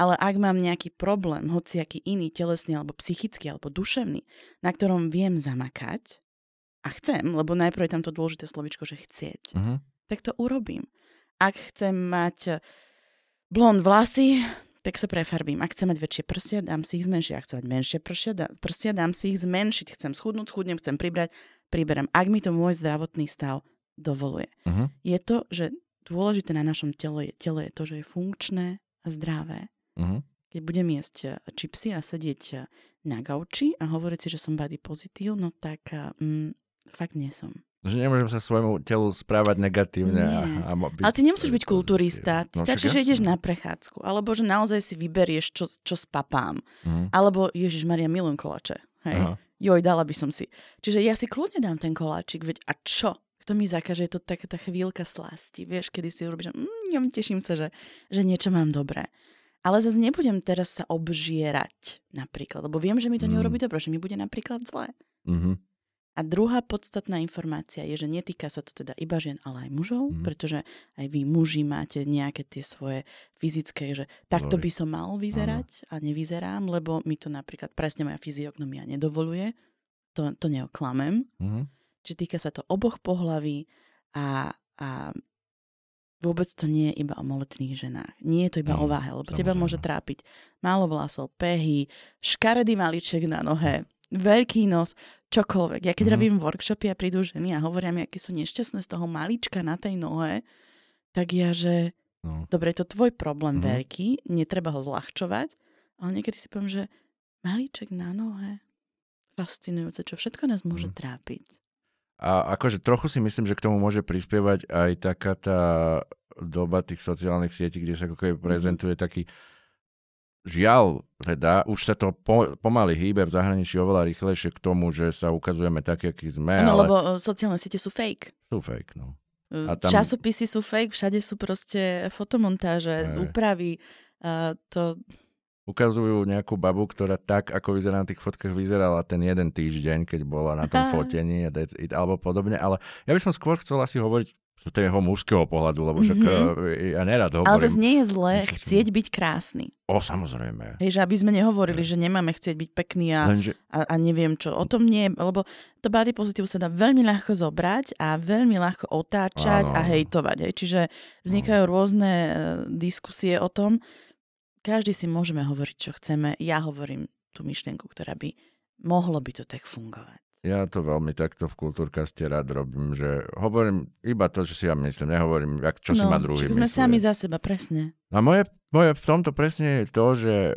Ale ak mám nejaký problém, hociaký iný, telesný alebo psychický alebo duševný, na ktorom viem zamakať a chcem, lebo najprv je tam to dôležité slovičko, že chcieť, Mhm. tak to urobím. Ak chcem mať blond vlasy, tak sa prefarbím. Ak chcem mať väčšie prsia, dám si ich zmenšiť. Ak chcem mať menšie prsia, dá, prsia, dám si ich zmenšiť. Chcem schudnúť, schudnem, chcem pribrať, priberem. Ak mi to môj zdravotný stav dovoluje. Mhm. Je to, že dôležité na našom tele, tele je to, že je funkčné a zdravé. Mhm. Keď budem jesť eh, čipsy a sedieť eh, na gauči a hovoriť si, že som body pozitív, no tak eh, mm, fakt nie som. Že nemôžem sa svojmu telu správať negatívne. A, a byť Ale ty nemusíš byť kulturista. Ti No, stačí, že ideš na prechádzku. Alebo že naozaj si vyberieš, čo, čo spapám. Mhm. Alebo Ježiš Maria, milujem koláče. Hej. Aha. Joj, dala by som si. Čiže ja si kľudne dám ten koláčik, veď a čo? Kto mi zakaže, je to taká tá chvíľka slasti. Vieš, kedy si urobíš, mm, teším sa, že, že niečo mám dobré. Ale zase nebudem teraz sa obžierať napríklad, lebo viem, že mi to Mm. neurobi dobre, že mi bude napríklad zlé. Mhm. A druhá podstatná informácia je, že netýka sa to teda iba žien, ale aj mužov, Mhm. mm. pretože aj vy muži máte nejaké tie svoje fyzické, že takto by som mal vyzerať a nevyzerám, lebo mi to napríklad presne moja fyziognomia nedovoluje. To, to neoklamem. Mhm. Čiže týka sa to oboch pohlaví a, a vôbec to nie je iba o moletných ženách. Nie je to iba Mm, o váhe, lebo teba samozrejme. môže trápiť málo vlasov, pehy, škaredý maliček na nohe, veľký nos, čokoľvek. Ja keď Mhm. robím workshopy a prídu ženy a hovoria mi, aké sú nešťastné z toho malička na tej nohe, tak ja, že No. dobre, je to tvoj problém Mhm. veľký, netreba ho zľahčovať, ale niekedy si poviem, že malíček na nohe, fascinujúce, čo všetko nás môže Mhm. trápiť. A akože trochu si myslím, že k tomu môže prispievať aj taká tá doba tých sociálnych sietí, kde sa ako keby Mhm. prezentuje taký žiaľ, teda už sa to po, pomaly hýbe v zahraničí oveľa rýchlejšie k tomu, že sa ukazujeme tak, aký sme, Áno, ale lebo e, sociálne siete sú fake. sú fake, no. E, A tam- Časopisy sú fake, všade sú proste fotomontáže, Hej. úpravy. A to, Ukazujú nejakú babu, ktorá tak, ako vyzerá na tých fotkách, vyzerala ten jeden týždeň, keď bola na tom fotení it, alebo podobne, ale ja by som skôr chcel asi hovoriť z toho mužského pohľadu, lebo však Mhm. mm-hmm. ja nerad ale hovorím. zase nie je zlé niečo, čo- chcieť byť krásny. O, samozrejme. Hej, že aby sme nehovorili, že nemáme chcieť byť pekný a, Lenže a, a neviem čo. O tom nie, lebo to body pozitív sa dá veľmi ľahko zobrať a veľmi ľahko otáčať Áno, a hejtovať. Hej. Čiže vznikajú rôzne e, diskusie o tom. Každý si môžeme hovoriť, čo chceme. Ja hovorím tú myšlienku, ktorá by mohlo by to tak fungovať. Ja to veľmi takto v kultúrkaste rád robím, že hovorím iba to, čo si ja myslím, nehovorím, jak, čo si ma druhý však sme myslí. sami za seba, presne. A moje, moje v tomto presne je to, že uh,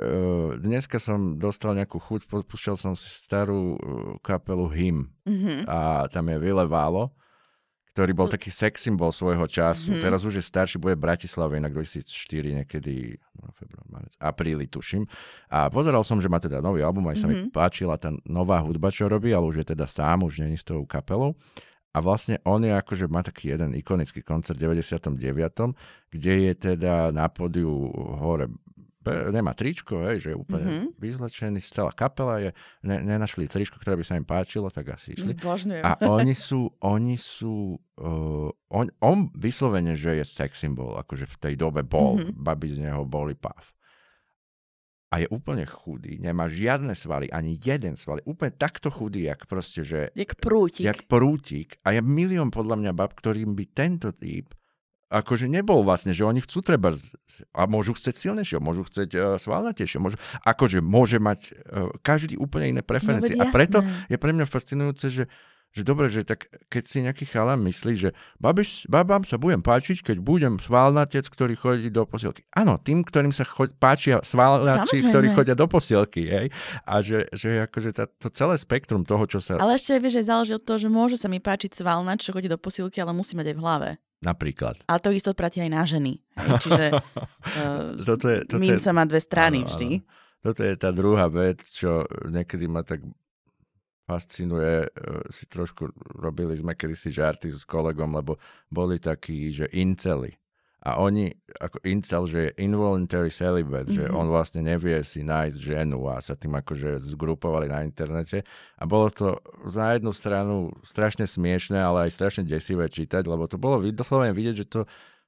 dneska som dostal nejakú chuť, púšťal som si starú uh, kapelu Hym Mhm. a tam je Vile Válo, ktorý bol taký sex symbol svojho času. Mhm. Teraz už je starší, bude v Bratislave, inak 2004 niekedy, no, február, marec, apríli tuším. A pozeral som, že má teda nový album, aj sa mi Mhm. páčila tá nová hudba, čo robí, ale už je teda sám, už není s tou kapelou. A vlastne on je akože, má taký jeden ikonický koncert v 99., kde je teda na pódiu hore nemá tričko, hej, že je úplne Mhm. mm-hmm. vyzlečený, celá kapela je, ne, nenašli tričko, ktoré by sa im páčilo, tak asi išli. Zbožňujem. A oni sú, oni sú, uh, on, on vyslovene, že je sex symbol, akože v tej dobe bol, Mhm. mm-hmm. babi z neho boli pav. A je úplne chudý, nemá žiadne svaly, ani jeden sval, úplne takto chudý, jak proste, že Jak prútik. jak prútik. A je milión podľa mňa bab, ktorým by tento typ akože nebol vlastne, že oni chcú treba a môžu chcieť silnejšieho, môžu chcieť uh, svalnatejšieho, môžu, akože môže mať uh, každý úplne iné preferencie. No, a preto je pre mňa fascinujúce, že že dobre, že tak keď si nejaký chalan myslí, že babiš, babám sa budem páčiť, keď budem svalnatec, ktorý chodí do posielky. Áno, tým, ktorým sa cho- páčia Samozrejme. ktorí chodia do posielky. Hej? A že, že akože tá, to celé spektrum toho, čo sa Ale ešte vieš, že záleží od toho, že môže sa mi páčiť svalnač, čo chodí do posilky, ale musí mať aj v hlave. Napríklad. Ale to isto platí aj na ženy. Hej, čiže uh, Toto je, toto je, minca má dve strany áno, vždy. áno. Toto je tá druhá vec, čo niekedy ma tak fascinuje. e, Si trošku robili sme kedysi žarty s kolegom, lebo boli takí, že inceli. A oni, ako incel, že je involuntary celibate, mm-hmm. že Mhm. on vlastne nevie si nájsť ženu a sa tým akože zgrupovali na internete. A bolo to na jednu stranu strašne smiešné, ale aj strašne desivé čítať, lebo to bolo vyslovene vidieť, že to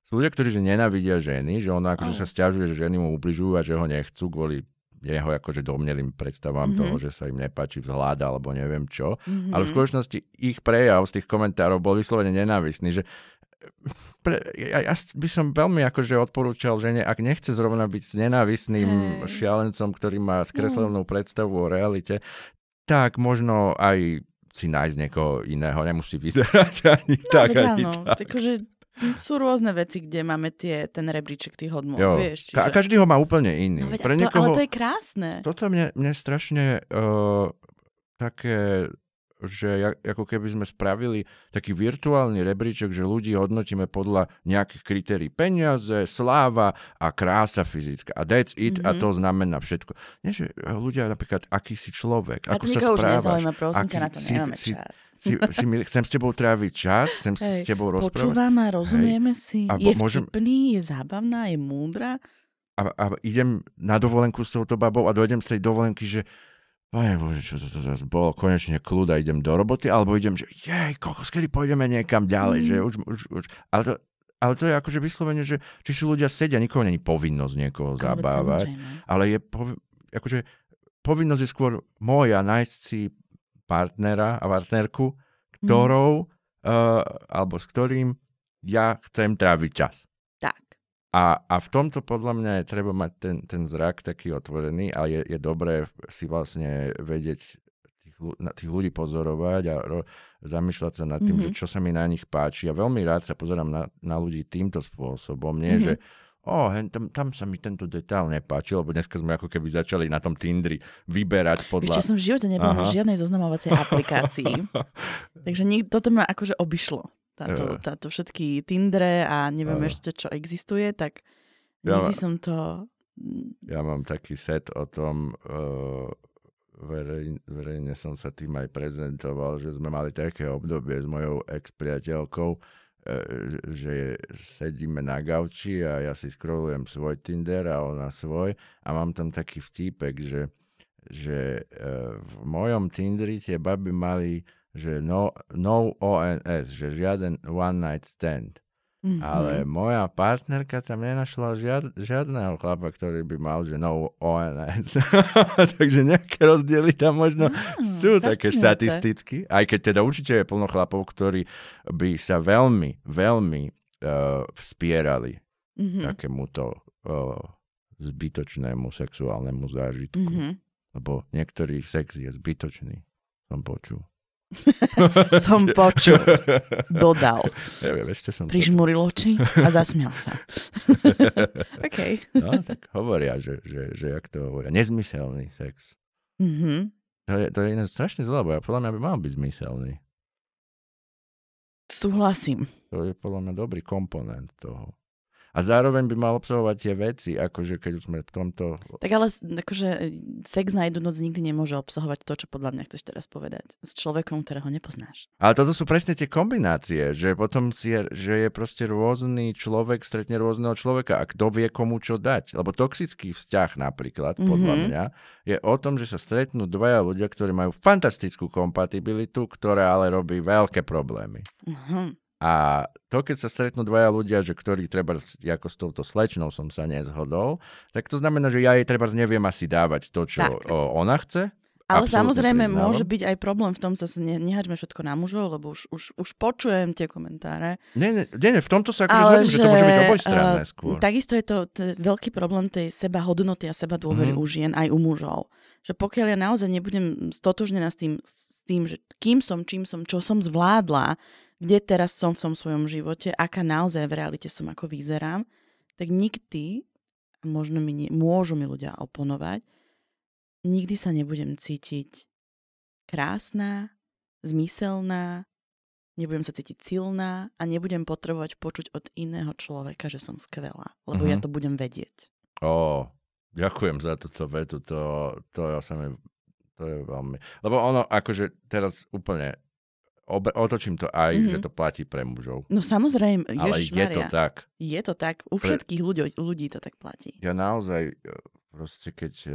sú ľudia, ktorí že nenavidia ženy, že ono akože sa stiažuje, že ženy mu ubližujú a že ho nechcú kvôli jeho akože domnelým predstavám Mhm. toho, že sa im nepáči vzhľad alebo neviem čo. Mhm. Ale v skutočnosti ich prejav z tých komentárov bol vyslovene nenávistný, že pre, ja, ja by som veľmi akože odporúčal žene, ak nechce zrovna byť s nenávistným Hej. šialencom, ktorý má skreslenú predstavu o realite, tak možno aj si nájsť niekoho iného, nemusí vyzerať ani No, tak, ani áno, tak. akože sú rôzne veci, kde máme tie, ten rebríček tých hodnot, Jo. vieš. Čiže... každý ho má úplne iný. No, veď, Pre a to, niekoho... Ale to je krásne. Toto mne, mne strašne uh, také, že ako keby sme spravili taký virtuálny rebríček, že ľudí hodnotíme podľa nejakých kritérií. Peniaze, sláva a krása fyzická. A that's it mm-hmm. a Mhm. to znamená všetko. Nie, že ľudia napríklad, aký si človek, A ako to sa nikoho už správaš. nezaujíma, prosím ťa, na to si- nemáme si- čas. Si, si, mi- chcem s tebou tráviť čas, chcem si Hej, s tebou rozprávať. Počúvam a rozumieme si. A je môžem- vtipný, je zábavná, je múdra. a, a idem na dovolenku s touto babou a dojdem z tej dovolenky, že Pane Bože, čo to, to zase bolo, konečne kľud a idem do roboty, alebo idem, že jej, kokos, kedy pôjdeme niekam ďalej, mm. že už, už, už. Ale to, ale to je akože vyslovene, že či si ľudia sedia, nikoho není povinnosť niekoho zabávať, ale je pov, akože povinnosť je skôr moja nájsť si partnera a partnerku, ktorou, mm. uh, alebo s ktorým ja chcem tráviť čas. A, a v tomto podľa mňa je treba mať ten, ten zrak taký otvorený a je, je dobré si vlastne vedieť tých, tých ľudí pozorovať a ro, zamýšľať sa nad tým, mm-hmm. že čo sa mi na nich páči. A veľmi rád sa pozerám na, na ľudí týmto spôsobom. Nie, mm-hmm. že o, oh, tam, tam sa mi tento detail nepáčil, lebo dneska sme ako keby začali na tom Tindri vyberať podľa... Víš, som v živote nebola na žiadnej zoznamovacej aplikácii. Takže nik- toto ma akože obišlo táto, táto všetky Tindre a neviem uh. ešte, čo existuje, tak nikdy ja, som to... Ja mám taký set o tom, uh, verej, verejne som sa tým aj prezentoval, že sme mali také obdobie s mojou ex-priateľkou, uh, že sedíme na gauči a ja si scrollujem svoj Tinder a ona svoj a mám tam taký vtípek, že, že uh, v mojom Tinderi tie baby mali že no, no ONS, že žiaden one night stand. Mm-hmm. Ale moja partnerka tam nenašla žiad, žiadneho chlapa, ktorý by mal, že no ONS. Takže nejaké rozdiely tam možno mm, sú také štatisticky. Aj keď teda určite je plno chlapov, ktorí by sa veľmi, veľmi uh, vspierali mm-hmm. takémuto uh, zbytočnému sexuálnemu zážitku. Mm-hmm. Lebo niektorý sex je zbytočný, som počul. som počul. Dodal. Neviem, ešte som... Prižmuril oči a zasmial sa. OK. no, tak hovoria, že, že, že jak to hovoria. Nezmyselný sex. Mm-hmm. To je, to je strašne zlé, bo ja podľa mňa by mal byť zmyselný. Súhlasím. To je podľa mňa dobrý komponent toho. A zároveň by mal obsahovať tie veci, akože keď už sme v tomto... Tak ale akože sex na jednu noc nikdy nemôže obsahovať to, čo podľa mňa chceš teraz povedať. S človekom, ktorého nepoznáš. Ale toto sú presne tie kombinácie, že potom si je, že je proste rôzny človek, stretne rôzneho človeka a kto vie komu čo dať. Lebo toxický vzťah napríklad, podľa mm-hmm. mňa, je o tom, že sa stretnú dvaja ľudia, ktorí majú fantastickú kompatibilitu, ktorá ale robí veľké problémy. Mm-hmm. A to, keď sa stretnú dvaja ľudia, že ktorí treba, ako s touto slečnou som sa nezhodol, tak to znamená, že ja jej treba neviem asi dávať to, čo tak. ona chce. Ale samozrejme priznávam. môže byť aj problém v tom, sa ne, nehaďme všetko na mužov, lebo už, už, už počujem tie komentáre. Nie, nie, nie, v tomto sa akože zhodím, že, že to môže byť obojstranné uh, skôr. Takisto je to t- veľký problém tej seba hodnoty a seba dôvery mm. u žien aj u mužov. Že pokiaľ ja naozaj nebudem stotožnená s tým, s tým, že kým som, čím som, čo som zvládla, kde teraz som v tom svojom živote, aká naozaj v realite som, ako vyzerám, tak nikdy, možno mi nie, môžu mi ľudia oponovať, nikdy sa nebudem cítiť krásna, zmyselná, nebudem sa cítiť silná a nebudem potrebovať počuť od iného človeka, že som skvelá, lebo uh-huh. ja mhm. to budem vedieť. Ó, ďakujem za túto vetu, to, to ja sa mi, to je veľmi, lebo ono akože teraz úplne ob- otočím to aj, mm-hmm. že to platí pre mužov. No samozrejme, Ale je to tak. Je to tak, u všetkých pre... ľudí, ľudí to tak platí. Ja naozaj, e, proste keď e,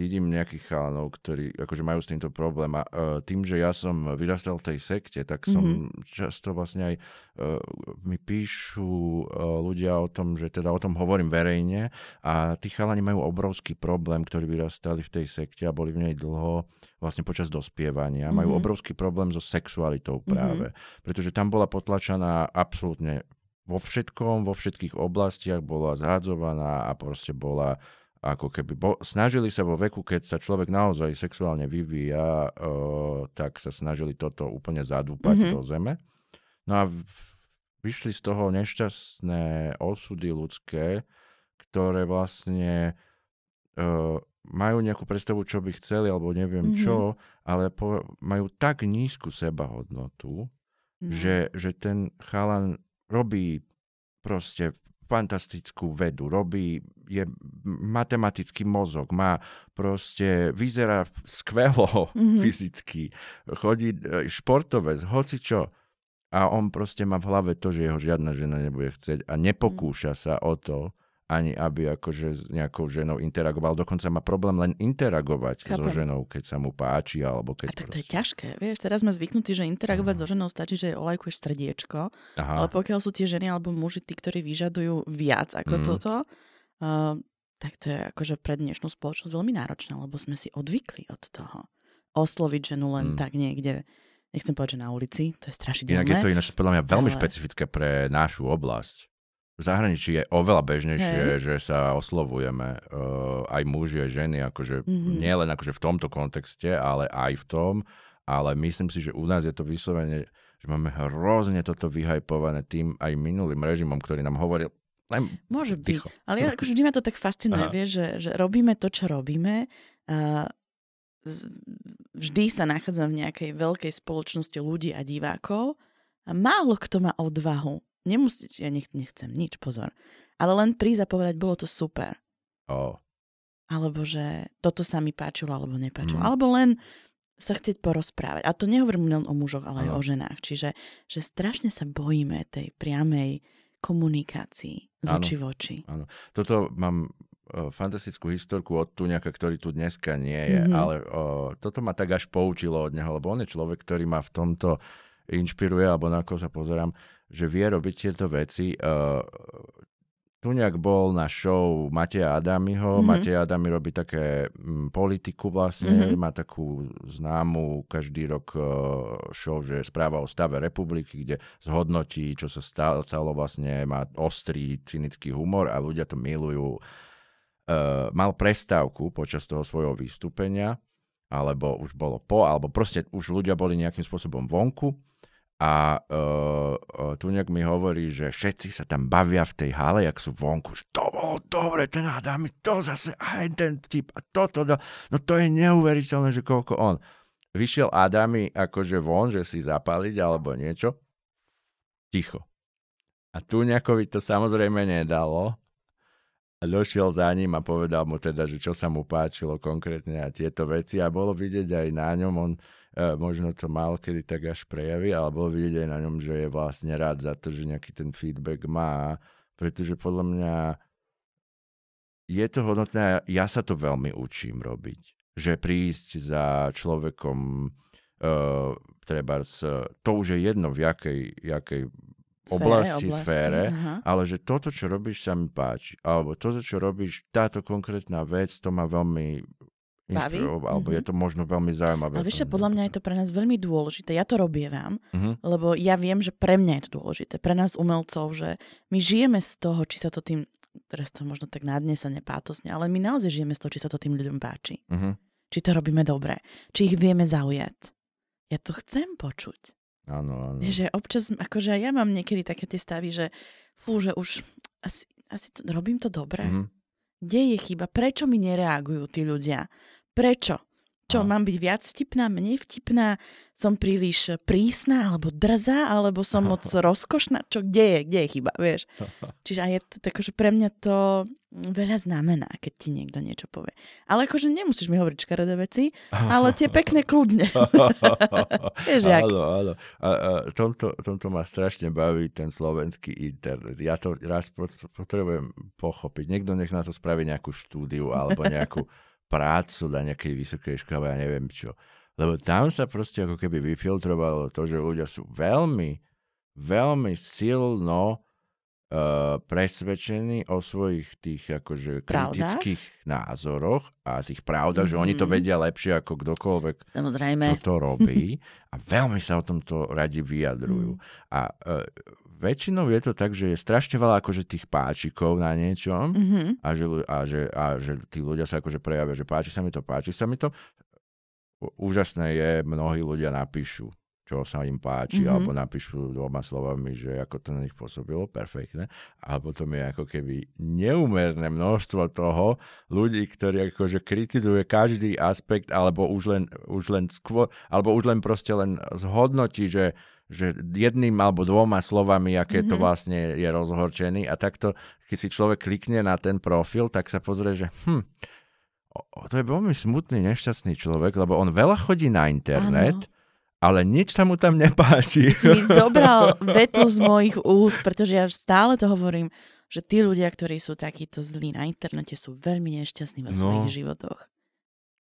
vidím nejakých chalanov, ktorí akože majú s týmto problém a uh, tým, že ja som vyrastal v tej sekte, tak som mm-hmm. často vlastne aj uh, mi píšu uh, ľudia o tom, že teda o tom hovorím verejne a tí chalani majú obrovský problém, ktorí vyrastali v tej sekte a boli v nej dlho vlastne počas dospievania. Mm-hmm. Majú obrovský problém so sexualitou práve, mm-hmm. pretože tam bola potlačená absolútne vo všetkom, vo všetkých oblastiach bola zhádzovaná a proste bola ako keby bo, snažili sa vo veku, keď sa človek naozaj sexuálne vyvíja, uh, tak sa snažili toto úplne zadúpať mm-hmm. do zeme. No a vyšli z toho nešťastné osudy ľudské, ktoré vlastne uh, majú nejakú predstavu, čo by chceli, alebo neviem mm-hmm. čo, ale po, majú tak nízku sebahodnotu, mm-hmm. že, že ten chalan robí proste fantastickú vedu, robí, je matematický mozog, má proste, vyzerá skvelo mm-hmm. fyzicky, chodí e, športovec, hoci čo. A on proste má v hlave to, že jeho žiadna žena nebude chcieť a nepokúša sa o to, ani aby akože s nejakou ženou interagoval. Dokonca má problém len interagovať Chápem. so ženou, keď sa mu páči, alebo keď A tak to je ťažké, vieš, teraz sme zvyknutí, že interagovať Aha. so ženou stačí, že olajkuješ srdiečko, Aha. ale pokiaľ sú tie ženy alebo muži tí, ktorí vyžadujú viac ako mm. toto, uh, tak to je akože pre dnešnú spoločnosť veľmi náročné, lebo sme si odvykli od toho osloviť ženu len mm. tak niekde nechcem povedať, že na ulici, to je strašidelné. Inak je to ináč podľa mňa veľmi ale... špecifické pre našu oblasť. V zahraničí je oveľa bežnejšie, hey. že sa oslovujeme uh, aj muži, aj ženy, akože mm-hmm. nie len akože v tomto kontexte, ale aj v tom, ale myslím si, že u nás je to vyslovene, že máme hrozne toto vyhajpované tým aj minulým režimom, ktorý nám hovoril, len Môže byť, ale ja, akože vždy ma to tak fascinuje, vieš, že, že robíme to, čo robíme, uh, vždy sa nachádzam v nejakej veľkej spoločnosti ľudí a divákov a málo kto má odvahu Nemusí, ja nech, nechcem nič, pozor. Ale len prísť a povedať, bolo to super. Oh. Alebo že toto sa mi páčilo, alebo nepáčilo. Mm. Alebo len sa chcieť porozprávať. A to nehovorím len o mužoch, ale aj o ženách. Čiže že strašne sa bojíme tej priamej komunikácii z oči v oči. Áno. Toto mám o, fantastickú historku od Tuňaka, ktorý tu dneska nie je, mm-hmm. ale o, toto ma tak až poučilo od neho, lebo on je človek, ktorý ma v tomto inšpiruje, alebo na ako sa pozerám, že vie robiť tieto veci. Uh, Tuňak bol na show Mateja Adamiho. Mm-hmm. Matej Adami robí také m, politiku vlastne, mm-hmm. má takú známu každý rok uh, show, že správa o stave republiky, kde zhodnotí, čo sa stalo, stalo vlastne, má ostrý, cynický humor a ľudia to milujú. Uh, mal prestávku počas toho svojho vystúpenia, alebo už bolo po, alebo proste už ľudia boli nejakým spôsobom vonku a uh, uh, tu nejak mi hovorí, že všetci sa tam bavia v tej hale, jak sú vonku, že to bolo dobre, ten Adam, to zase, aj ten typ a toto, no, no to je neuveriteľné, že koľko on. Vyšiel Adami akože von, že si zapaliť alebo niečo, ticho. A tu nejakovi to samozrejme nedalo. A došiel za ním a povedal mu teda, že čo sa mu páčilo konkrétne a tieto veci. A bolo vidieť aj na ňom, on E, možno to mal kedy tak až prejaví, ale bolo vidieť aj na ňom, že je vlastne rád za to, že nejaký ten feedback má, pretože podľa mňa je to hodnotné a ja sa to veľmi učím robiť. Že prísť za človekom, uh, treba to už je jedno v jakej, jakej sfére, oblasti, oblasti, sfére, ale že toto, čo robíš, sa mi páči. Alebo toto, čo robíš, táto konkrétna vec, to ma veľmi baví. Alebo mm-hmm. je to možno veľmi zaujímavé. Ale vieš, podľa mňa je to pre nás veľmi dôležité. Ja to robievam, mm-hmm. lebo ja viem, že pre mňa je to dôležité. Pre nás umelcov, že my žijeme z toho, či sa to tým, teraz to možno tak nádne sa nepátosne, ale my naozaj žijeme z toho, či sa to tým ľuďom páči. Mm-hmm. Či to robíme dobre. Či ich vieme zaujať. Ja to chcem počuť. Áno, áno. Že občas, akože ja mám niekedy také tie stavy, že fú, že už asi, asi to, robím to dobre. Mm-hmm. Kde je chyba? Prečo mi nereagujú tí ľudia? Prečo? Čo, mám byť viac vtipná, menej vtipná? Som príliš prísna, alebo drzá, alebo som moc rozkošná? Čo, kde je, kde je chyba, vieš? Čiže aj je to, akože pre mňa to veľa znamená, keď ti niekto niečo povie. Ale akože nemusíš mi hovoriť škaredé veci, ale tie pekné kľudne. vieš? Áno, áno. A, a tomto, tomto ma strašne baví ten slovenský internet. Ja to raz potrebujem pochopiť. Niekto nech na to spraví nejakú štúdiu alebo nejakú prácu na nejakej vysokej škole, ja neviem čo. Lebo tam sa proste ako keby vyfiltrovalo to, že ľudia sú veľmi, veľmi silno uh, presvedčení o svojich tých akože kritických Pravda? názoroch a tých pravdách, mm-hmm. že oni to mhm. vedia lepšie ako kdokoľvek, Samozrejme. čo to robí a veľmi sa o tomto radi vyjadrujú. Mm. A uh, väčšinou je to tak, že je strašne veľa akože tých páčikov na niečom mm-hmm. a, že, a, že, a že tí ľudia sa akože prejavia, že páči sa mi to, páči sa mi to. Úžasné je, mnohí ľudia napíšu, čo sa im páči, mm-hmm. alebo napíšu dvoma slovami, že ako to na nich pôsobilo, perfektne. A potom je ako keby neumerné množstvo toho ľudí, ktorí akože kritizuje každý aspekt, alebo už len, už len skôr, alebo už len proste len zhodnotí, že že jedným alebo dvoma slovami, aké mm-hmm. to mhm. vlastne je rozhorčený a takto, keď si človek klikne na ten profil, tak sa pozrie, že hm, to je veľmi smutný, nešťastný človek, lebo on veľa chodí na internet, ano. ale nič sa mu tam nepáči. Si mi zobral vetu z mojich úst, pretože ja stále to hovorím, že tí ľudia, ktorí sú takíto zlí na internete, sú veľmi nešťastní vo No. svojich životoch.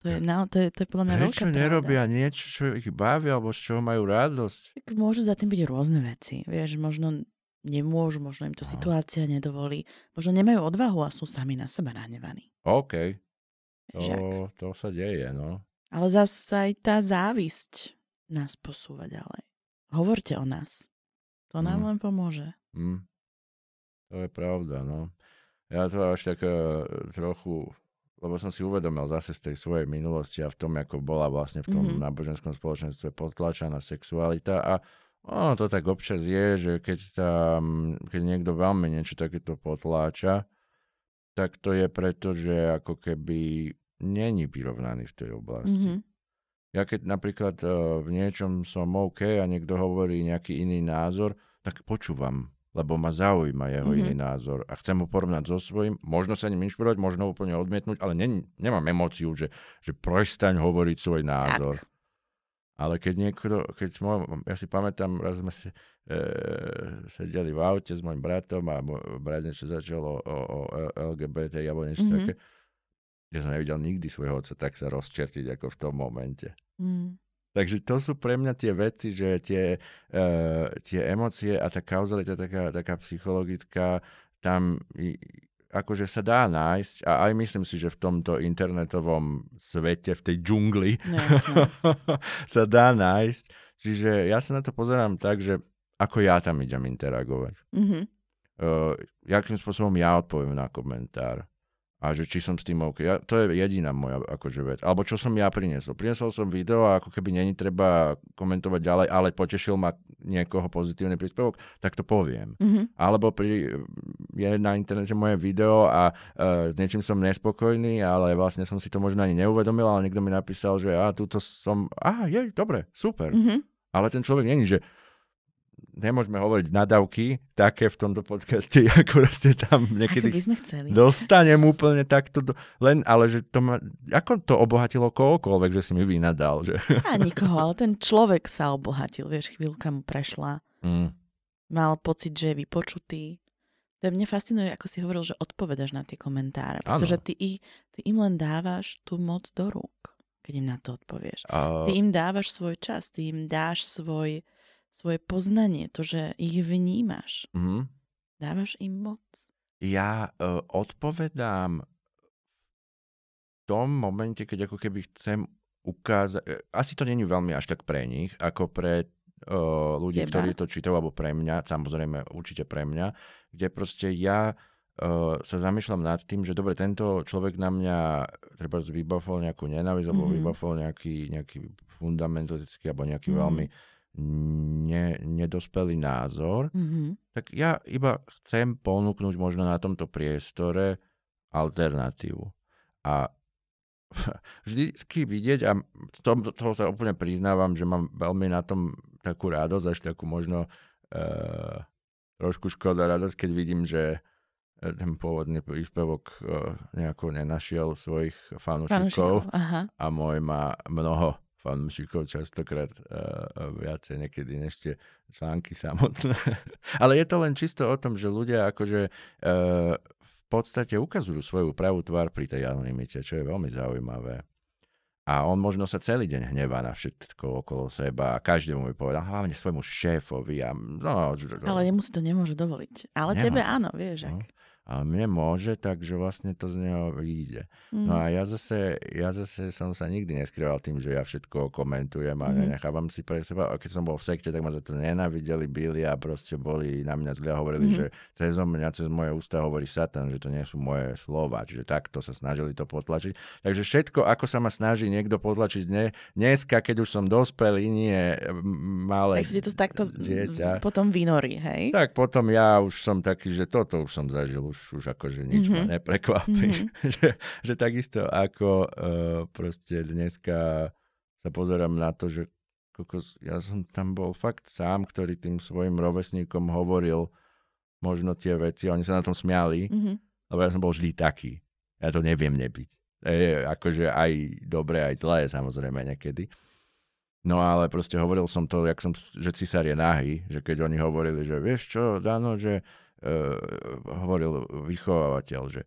To je, no, to je, to je podľa mňa veľká Prečo pravda. nerobia niečo, čo ich baví, alebo z čoho majú radosť? Tak môžu za tým byť rôzne veci. Vieš, možno nemôžu, možno im to No. situácia nedovolí. Možno nemajú odvahu a sú sami na seba nahnevaní. OK, to, to sa deje, no. Ale zase aj tá závisť nás posúva ďalej. Hovorte o nás. To nám Mm. len pomôže. Hm. To je pravda, no. Ja to až tak uh, trochu, lebo som si uvedomil zase z tej svojej minulosti a v tom, ako bola vlastne v tom Mhm. náboženskom spoločenstve potlačaná sexualita a ono to tak občas je, že keď tam, keď niekto veľmi niečo takéto potláča, tak to je preto, že ako keby není vyrovnaný v tej oblasti. Mhm. Ja keď napríklad uh, v niečom som OK a niekto hovorí nejaký iný názor, tak počúvam, lebo ma zaujíma jeho Mhm. iný názor a chcem ho porovnať so svojím, možno sa ním inšpirovať, možno ho úplne odmietnúť, ale ne, nemám emóciu, že, že prestaň hovoriť svoj názor. Tak. Ale keď niekto, keď môj, ja si pamätám, raz sme si, e, sedeli v aute s môjim bratom a môj brat niečo začal o, o, o LGBT alebo niečo Mhm. mm-hmm. také. Ja som nevidel nikdy svojho otca tak sa rozčertiť ako v tom momente. Mm. Takže to sú pre mňa tie veci, že tie, uh, tie emócie a tá kauzalita taká, taká psychologická, tam i, akože sa dá nájsť a aj myslím si, že v tomto internetovom svete, v tej džungli No sa dá nájsť. Čiže ja sa na to pozerám tak, že ako ja tam idem interagovať. Mhm. Uh, jakým spôsobom ja odpoviem na komentár. A že či som s tým OK. Ja, to je jediná moja akože vec. Alebo čo som ja priniesol. Priniesol som video a ako keby není treba komentovať ďalej, ale potešil ma niekoho pozitívny príspevok, tak to poviem. Mhm. Alebo pri, je na internete moje video a uh, s niečím som nespokojný, ale vlastne som si to možno ani neuvedomil, ale niekto mi napísal, že a túto som, a je, dobre, super. Mhm. Ale ten človek není, že nemôžeme hovoriť nadávky také v tomto podcaste, ako ste tam Ako niekedy by sme chceli. dostanem úplne takto, do, len, ale že to ma, ako to obohatilo kohokoľvek, že si mi vynadal, že... A nikoho, ale ten človek sa obohatil, vieš, chvíľka mu prešla. Mm. Mal pocit, že je vypočutý. To mne fascinuje, ako si hovoril, že odpovedaš na tie komentáre, pretože ty, ty im len dávaš tú moc do rúk, keď im na to odpovieš. A, Ty im dávaš svoj čas, ty im dáš svoj, svoje poznanie, to, že ich vnímaš. mm, Dávaš im moc. ja uh, odpovedám v tom momente, keď ako keby chcem ukázať, e, asi to není veľmi až tak pre nich, ako pre uh, ľudí, Teba. ktorí to čítajú, alebo pre mňa, samozrejme určite pre mňa, kde proste ja uh, sa zamýšľam nad tým, že dobre, tento človek na mňa treba vybafol nejakú nenávisť, alebo Mhm. vybafol nejaký, nejaký fundamentalistický, alebo nejaký Mhm. veľmi ne, nedospelý názor, Mhm. tak ja iba chcem ponúknuť možno na tomto priestore alternatívu. A vždycky vidieť, a to, toho sa úplne priznávam, že mám veľmi na tom takú radosť, až takú možno uh, trošku škoda radosť, keď vidím, že ten pôvodný príspevok uh, nejako nenašiel svojich fanúšikov a môj má mnoho fanúšikov, častokrát uh, viacej niekedy než tie články samotné. Ale je to len čisto o tom, že ľudia akože uh, v podstate ukazujú svoju pravú tvár pri tej anonimite, čo je veľmi zaujímavé. A on možno sa celý deň hnevá na všetko okolo seba a každému by povedal, hlavne svojmu šéfovi. A, no, Ale jemu si to nemôže dovoliť. Ale Nemá. tebe áno, vieš. No. A mne môže, takže vlastne to z neho vyjde. Mm. No a ja zase, ja zase som sa nikdy neskrýval tým, že ja všetko komentujem a Mhm. nenechávam si pre seba. A keď som bol v sekte, tak ma za to nenávideli, byli a proste boli na mňa zle hovorili, Mhm. že cez mňa, cez moje ústa hovorí Satan, že to nie sú moje slova. Čiže takto sa snažili to potlačiť. Takže všetko, ako sa ma snaží niekto potlačiť ne, dneska, keď už som dospelý, nie malé Tak si to takto dieťa. potom vynorí, hej? Tak potom ja už som taký, že toto už som zažil, už, už akože nič mm-hmm. ma Mhm. neprekvapí. Mhm. že, že takisto ako uh, proste dneska sa pozerám na to, že kokos, ja som tam bol fakt sám, ktorý tým svojim rovesníkom hovoril možno tie veci, oni sa na tom smiali, Mhm. lebo ja som bol vždy taký. Ja to neviem nebyť. Je, akože aj dobre, aj zlé samozrejme niekedy. No ale proste hovoril som to, jak som, že cisár je nahý, že keď oni hovorili, že vieš čo, Dano, že hovoril vychovávateľ, že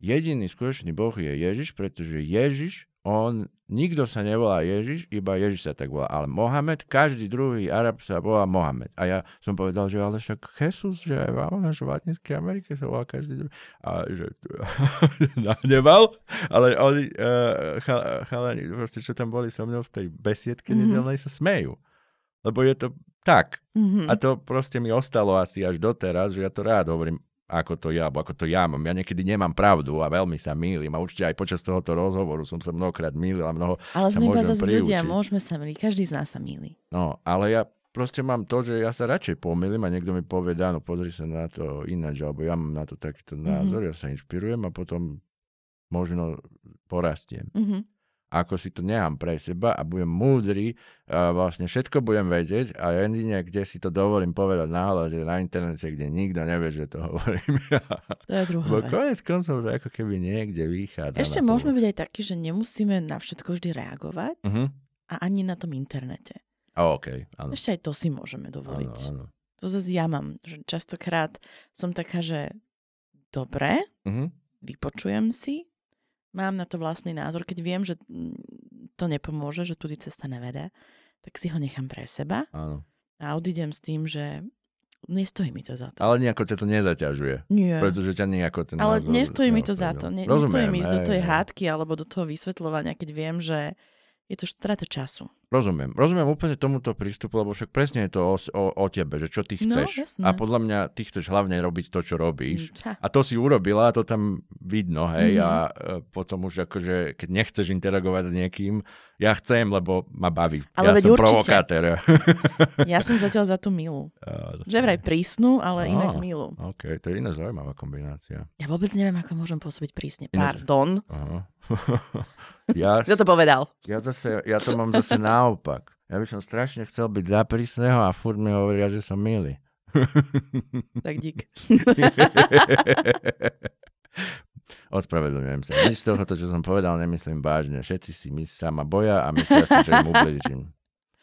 jediný skutočný Boh je Ježiš, pretože Ježiš on, nikto sa nevolá Ježiš, iba Ježiš sa tak volá. Ale Mohamed, každý druhý Arab sa volá Mohamed. A ja som povedal, že ale však Jesus, že aj v Latinskej Amerike sa volá každý druhý. A že nahneval, ale oni, uh, chalani, proste, čo tam boli so mnou v tej besiedke mm-hmm. nedelnej, sa smejú. Lebo je to tak. Mm-hmm. A to proste mi ostalo asi až doteraz, že ja to rád hovorím ako to ja, alebo ako to ja mám. Ja niekedy nemám pravdu a veľmi sa mýlim a určite aj počas tohoto rozhovoru som sa mnohokrát mýlil a mnoho Ale sme iba zase ľudia, môžeme sa mýliť, každý z nás sa mýli. No, ale ja proste mám to, že ja sa radšej pomýlim a niekto mi povie, no pozri sa na to ináč, alebo ja mám na to takýto mm-hmm. názor, ja sa inšpirujem a potom možno porastiem. Mm-hmm ako si to nechám pre seba a budem múdry, a vlastne všetko budem vedieť a jedine, kde si to dovolím povedať náhľad, na internete, kde nikto nevie, že to hovorím To je druhá Bo konec koncov to ako keby niekde vychádza. Ešte môžeme byť aj takí, že nemusíme na všetko vždy reagovať uh-huh. a ani na tom internete. Oh, okay, áno. Ešte aj to si môžeme dovoliť. Áno, áno. To zase ja mám, že častokrát som taká, že dobre, uh-huh. vypočujem si, mám na to vlastný názor, keď viem, že to nepomôže, že tudy cesta nevede, tak si ho nechám pre seba Áno. a odídem s tým, že nestojí mi to za to. Ale nejako ťa to nezaťažuje. Nie. Pretože ťa nejako ten Ale názor nestojí mi to za to. Ne, Rozumiem, nestojí mi ísť do tej hádky alebo do toho vysvetľovania, keď viem, že je to strata času. Rozumiem. Rozumiem úplne tomuto prístupu, lebo však presne je to o, o, o tebe, že čo ty no, chceš. No, a podľa mňa ty chceš hlavne robiť to, čo robíš. Ča. A to si urobila, to tam vidno, hej. Mm-hmm. A e, potom už akože, keď nechceš interagovať s niekým, ja chcem, lebo ma baví. Ale ja som určite. provokátor. ja som zatiaľ za tú milu. Uh, že vraj prísnu, ale uh, inak milu. OK, to je iná zaujímavá kombinácia. Ja vôbec neviem, ako môžem pôsobiť prísne. Pardon. Uh-huh. ja, Kto to povedal? Ja, zase, ja to mám zase naopak. Ja by som strašne chcel byť za prísneho a furt mi hovoria, že som milý. tak dík. Ospravedlňujem sa. Nič z toho, čo som povedal, nemyslím vážne. Všetci si my sa ma boja a myslia si, že im ubližím.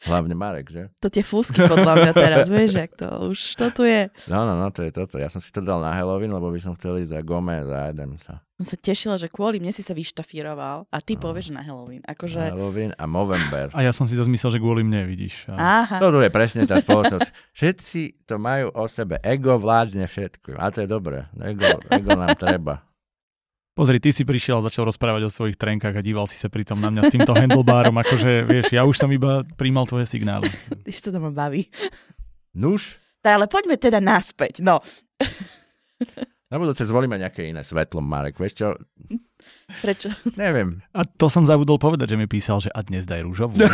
Hlavne Marek, že? To tie fúsky podľa mňa teraz, vieš, jak to už, to tu je. No, no, no, to je toto. Ja som si to dal na Halloween, lebo by som chcel ísť za Gomez a jedem sa. Som sa tešila, že kvôli mne si sa vyštafíroval a ty no. povieš na Halloween. Akože... Halloween a Movember. A ja som si to zmyslel, že kvôli mne, vidíš. A... Aha. To tu je presne tá spoločnosť. Všetci to majú o sebe. Ego vládne všetko. A to je dobré. Ego, ego nám treba. Pozri, ty si prišiel a začal rozprávať o svojich trenkách a díval si sa pritom na mňa s týmto handlebárom, akože, vieš, ja už som iba príjmal tvoje signály. Ty to ma baví. Nuž? Tak, ale poďme teda naspäť, no. Na budúce zvolíme nejaké iné svetlo, Marek, vieš čo? Prečo? Neviem. A to som zabudol povedať, že mi písal, že a dnes daj rúžovú.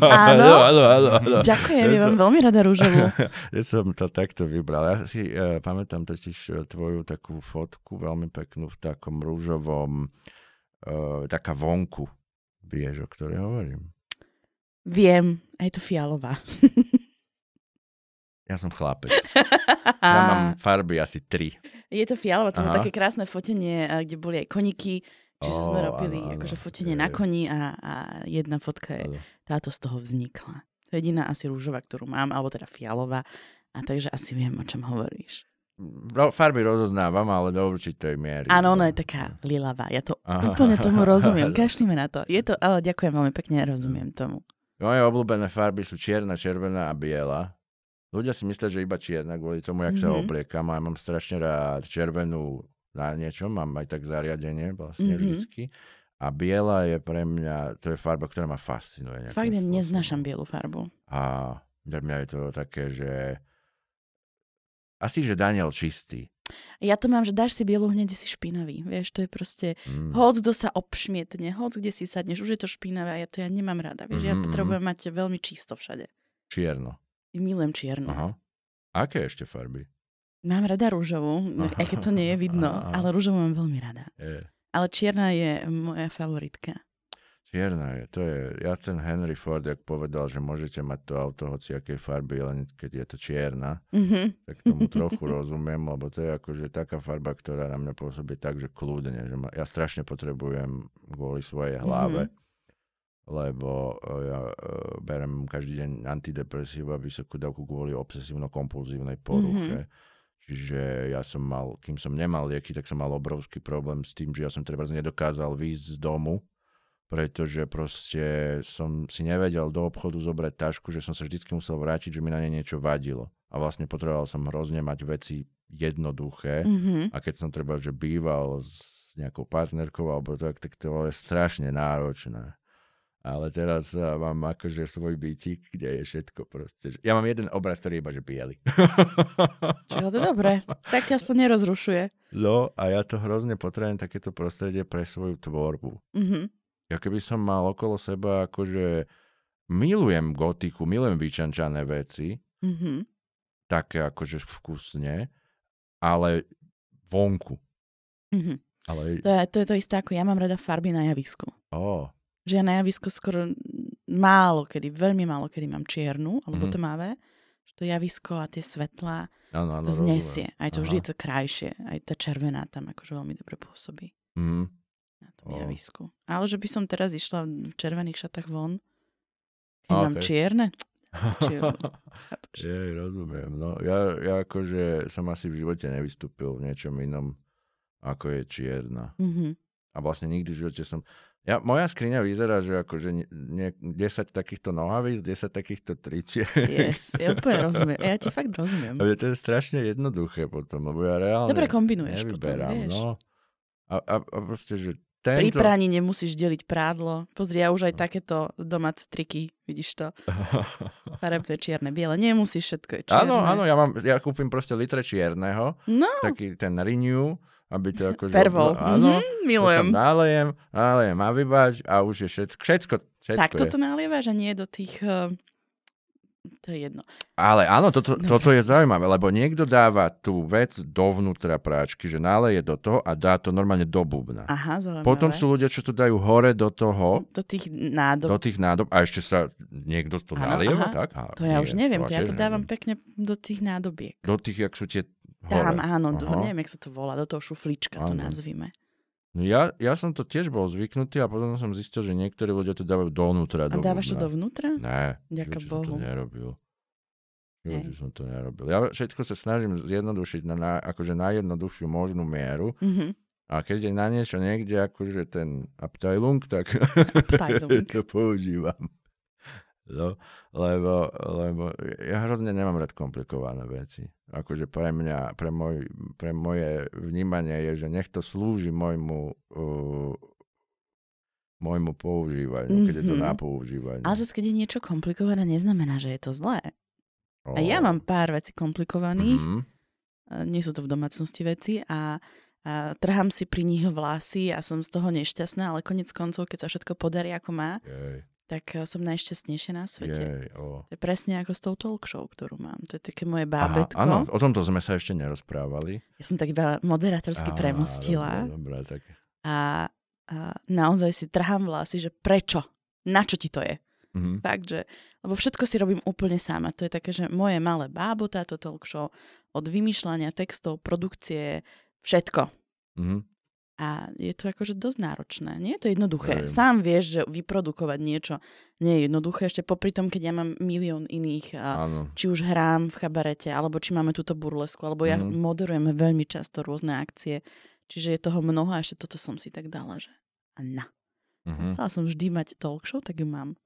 áno, áno, áno, áno. Ďakujem, ja, mám veľmi rada rúžovú. ja som to takto vybral. Ja si uh, pamätám totiž uh, tvoju takú fotku, veľmi peknú v takom rúžovom, uh, taká vonku. Vieš, o ktorej hovorím? Viem, aj to fialová. ja som chlapec. ja mám farby asi tri. Je to fialová, to bolo také krásne fotenie, kde boli aj koniky, čiže oh, sme robili áno, akože fotenie je. na koni a, a jedna fotka je, táto z toho vznikla. To je jediná asi rúžová, ktorú mám, alebo teda fialová. A takže asi viem, o čom hovoríš. No, farby rozoznávam, ale do určitej miery. Áno, ona je taká lilavá. Ja to Aha. úplne tomu rozumiem. Kašlíme na to. Je to, ale ďakujem veľmi pekne, rozumiem tomu. Moje obľúbené farby sú čierna, červená a biela. Ľudia si myslia, že iba čierna kvôli tomu, jak mm-hmm. sa mhm. obliekam. A mám strašne rád červenú na niečom, mám aj tak zariadenie vlastne mm-hmm. vždycky. A biela je pre mňa, to je farba, ktorá ma fascinuje. Fakt, ja neznášam bielu farbu. A pre mňa je to také, že asi, že Daniel čistý. Ja to mám, že dáš si bielu, hneď si špinavý. Vieš, to je proste, mm. hoď kto sa obšmietne, hoď kde si sadneš, už je to špinavé a ja to ja nemám rada. Vieš, mm-hmm. ja mhm, potrebujem mať veľmi čisto všade. Čierno. Milujem čiernu. Aha. Aké ešte farby? Mám rada rúžovú, aj keď to nie je vidno, Aha. ale rúžovú mám veľmi rada. Je. Ale čierna je moja favoritka. Čierna je, to je, ja ten Henry Ford, jak povedal, že môžete mať to auto hoci akej farby, len keď je to čierna, mm-hmm. tak tomu trochu rozumiem, lebo to je akože taká farba, ktorá na mňa pôsobí tak, že kľudne, že ma, ja strašne potrebujem kvôli svojej hlave. Mm-hmm lebo e, ja uh, berem každý deň antidepresíva, vysokú dávku kvôli obsesívno-kompulzívnej poruche. Mm-hmm. Čiže ja som mal, kým som nemal lieky, tak som mal obrovský problém s tým, že ja som treba nedokázal výjsť z domu, pretože proste som si nevedel do obchodu zobrať tašku, že som sa vždy musel vrátiť, že mi na nej niečo vadilo. A vlastne potreboval som hrozne mať veci jednoduché. Mm-hmm. A keď som treba, že býval s nejakou partnerkou alebo tak, tak to je strašne náročné. Ale teraz uh, mám akože svoj bytík, kde je všetko proste. Ja mám jeden obraz, ktorý je iba že biely. Čo to je dobré. Tak ťa aspoň nerozrušuje. No a ja to hrozne potrebujem takéto prostredie pre svoju tvorbu. Mm-hmm. Ja keby som mal okolo seba akože milujem gotiku, milujem vyčančané veci, Mm-hmm. také akože vkusne, ale vonku. Mm-hmm. Ale, To, je, to je to isté ako ja mám rada farby na javisku. oh, Že ja na javisku skoro málo kedy, veľmi málo kedy mám čiernu alebo Mhm. tmavé. Že to javisko a tie svetlá áno, áno, to znesie. Aj to Aha. vždy je to krajšie. Aj tá červená tam akože veľmi dobre pôsobí Mm, na tom O. javisku. Ale že by som teraz išla v červených šatách von, keď A, mám čierne? Jej, rozumiem. No, ja, ja akože som asi v živote nevystúpil v niečom inom, ako je čierna. Mhm. A vlastne nikdy v živote som... Ja, moja skriňa vyzerá, že akože nie, nie, 10 takýchto nohavíc, 10 takýchto tričiek. Yes, ja úplne rozumiem. Ja ti fakt rozumiem. Ale to je strašne jednoduché potom, lebo ja reálne Dobre kombinuješ potom, nevyberám. vieš. no. a, a, a proste, že Pri tento... praní nemusíš deliť prádlo. Pozri, ja už aj No. takéto domáce triky, vidíš to. Farebné čierne, biele. Nemusíš všetko je čierne. áno, áno, ja, mám, ja kúpim proste litre čierneho, No, taký ten renew, aby to akože... pervol. Áno, Mhm, milujem. Potom nalejem, nalejem a vybač a už je všetko, všetko, všetko Tak je. toto nalievaš a nie do tých... Uh, to je jedno. Ale áno, toto, Dobre. toto je zaujímavé, lebo niekto dáva tú vec dovnútra práčky, že naleje do toho a dá to normálne do bubna. Aha, zaujímavé. Potom sú ľudia, čo to dajú hore do toho, Do tých nádob. do tých nádob a ešte sa niekto to Áno, nalieva, aha. tak? A To ja nie, už neviem, to ja to dávam neviem. pekne do tých nádobiek. Do tých, jak sú tie hore. Tam, áno, do, neviem, jak sa to volá, do toho šuflíčka to Áno. nazvime. No ja, ja som to tiež bol zvyknutý a potom som zistil, že niektorí ľudia to dávajú dovnútra. A dávaš to bubna. dovnútra? Ne, Ďaká živote som to Bohu. nerobil. Živote som to nerobil. Ja všetko sa snažím zjednodušiť na, na akože najjednoduchšiu možnú mieru Mhm. a keď je na niečo niekde akože ten Abteilung, tak Abteilung. to používam. No, lebo, lebo ja hrozne nemám rád komplikované veci. Akože pre mňa, pre, môj, pre moje vnímanie je, že nech to slúži môjmu, uh, môjmu používaniu, keď je to Mhm. na používanie. Ale zase, keď je niečo komplikované, neznamená, že je to zlé. A ja mám pár vecí komplikovaných, Mhm. e, nie sú to v domácnosti veci a, a trhám si pri nich vlasy a som z toho nešťastná, ale konec koncov, keď sa všetko podarí ako má, Jej, tak e, som najšťastnejšia na svete. jej, o. To je presne ako s tou talk show, ktorú mám. To je také moje Aha, bábetko. áno, o tomto sme sa ešte nerozprávali. Ja som tak iba moderátorsky Á, premostila Dobre, dobre, tak. a, a naozaj si trhám vlasy, že prečo? Na čo ti to je? Mhm. Fakt, že, lebo všetko si robím úplne sama. To je také, že moje malé bábo, táto talk show, od vymýšľania textov, produkcie, všetko. Mhm. A je to akože dosť náročné. Nie je to jednoduché. Viem. Sám vieš, že vyprodukovať niečo nie je jednoduché. Ešte popri tom, keď ja mám milión iných, a, či už hrám v kabarete, alebo či máme túto burlesku, alebo ja Mhm. moderujem veľmi často rôzne akcie. Čiže je toho mnoho a ešte toto som si tak dala, že a na. Mhm. Chcela som vždy mať talk show, tak ju mám.